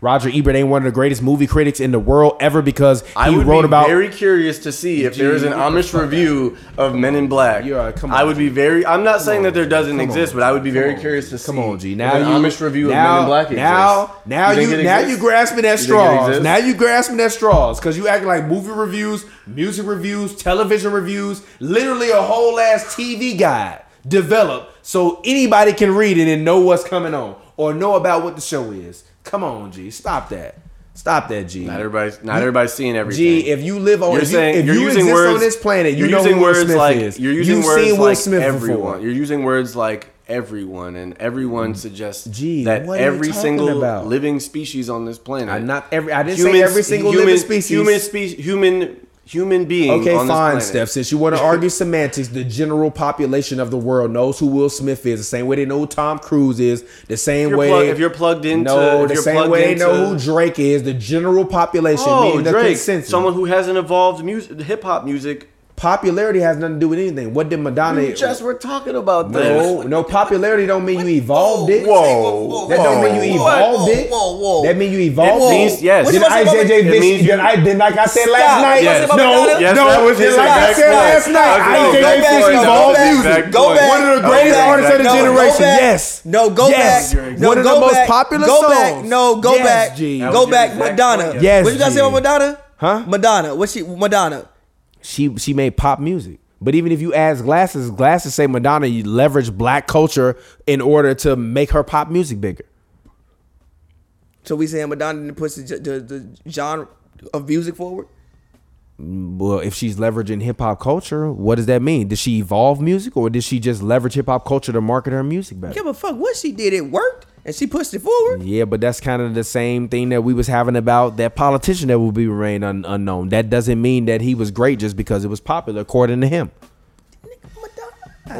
Roger Ebert ain't one of the greatest movie critics in the world ever because he I would wrote be about. very curious to see if there is an Gee, get the Amish review of Men in Black. Right, come I on, would be very. I'm not saying that there doesn't exist, on, but I would be very on, curious to see. Come on, G. if Now an you Amish review now, of Men in Black exists. Now, now think you, now you grasping at You straws. Now you grasping at straws because you acting like movie reviews, music reviews, television reviews, literally a whole ass TV guide developed so anybody can read it and know what's coming on or know about what the show is. Come on, G. Stop that. Stop that, G. Not everybody's not everybody's seeing everything. G, if you live on, You're if you, saying if you're you using exist words on this planet, you you're know using who Will words Smith like is. you're using You've words seen Will like Smith everyone. before. You're using words like everyone, and everyone mm. suggests Gee, that you every single about? living species on this planet. I'm not every. I didn't say every single human, living species. Human species. Human human being. Okay, fine. Steph. Since you want to argue semantics, the general population of the world knows who Will Smith is. The same way they know who Tom Cruise is. The same If way. plug- if you're plugged into- no, the same way they know who Drake is. The general population, Oh, meaning the Drake, consensus. someone who hasn't evolved music, hip hop music. Popularity has nothing to do with anything. What did Madonna? We just were talking about no, this. no. Popularity don't mean you evolved it. Whoa, That don't mean you whoa. evolved it. Whoa, whoa. That mean you evolved It it. means- yes. Did you about I to say JJ about- It Vinci? means you- Did I did like I said Stop. last night? Yes. No, Yes, no. that was did his like I said point. last night? That was I his JJ exact evolved That was his music. Go back. One of the greatest artists of the generation. Yes. No, go Yes. back. One of the most back. popular go songs. Back. No, go back. Go back. Madonna. Yes, What you gotta say about Madonna? Huh? Madonna. What she? Madonna. She she made pop music. But even if you ask Glasses, Glasses say Madonna you leverage black culture in order to make her pop music bigger. So we saying Madonna didn't push the, the, the genre of music forward? Well, if she's leveraging hip hop culture, what does that mean? Did she evolve music or did she just leverage hip hop culture to market her music better? Give a fuck what she did. It worked, and she pushed it forward. Yeah, but that's kind of the same thing that we was having about that politician that will be remain un- unknown. That doesn't mean that he was great just because it was popular, according to him.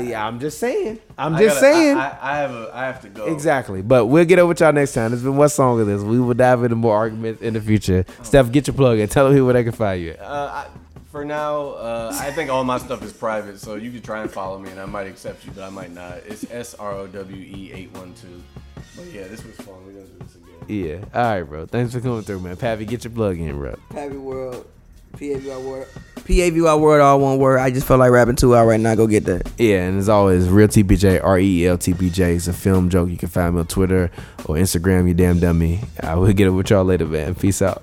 Yeah, I'm just saying. I'm I just gotta- saying. I, I, I have a. I have to go. Exactly. But we'll get over with y'all next time. It's been what song of this? We will dive into more arguments in the future. Steph, get your plug in. Tell them people where they can find you. Uh, I, for now, uh, I think all my stuff is private, so you can try and follow me, and I might accept you, but I might not. It's S R O W E eight one two. But yeah, this was fun. We're gonna do this again. Yeah. All right, bro. Thanks for coming through, man. Pappy, get your plug in, bro. Happy World. PAVI World. PAVI World, all one word. I just felt like rapping two hours right now. Go get that. Yeah, and as always, real TPJ, R E L T P J is a film joke. You can find me on Twitter or Instagram, you damn dummy. I will get it with y'all later, man. Peace out.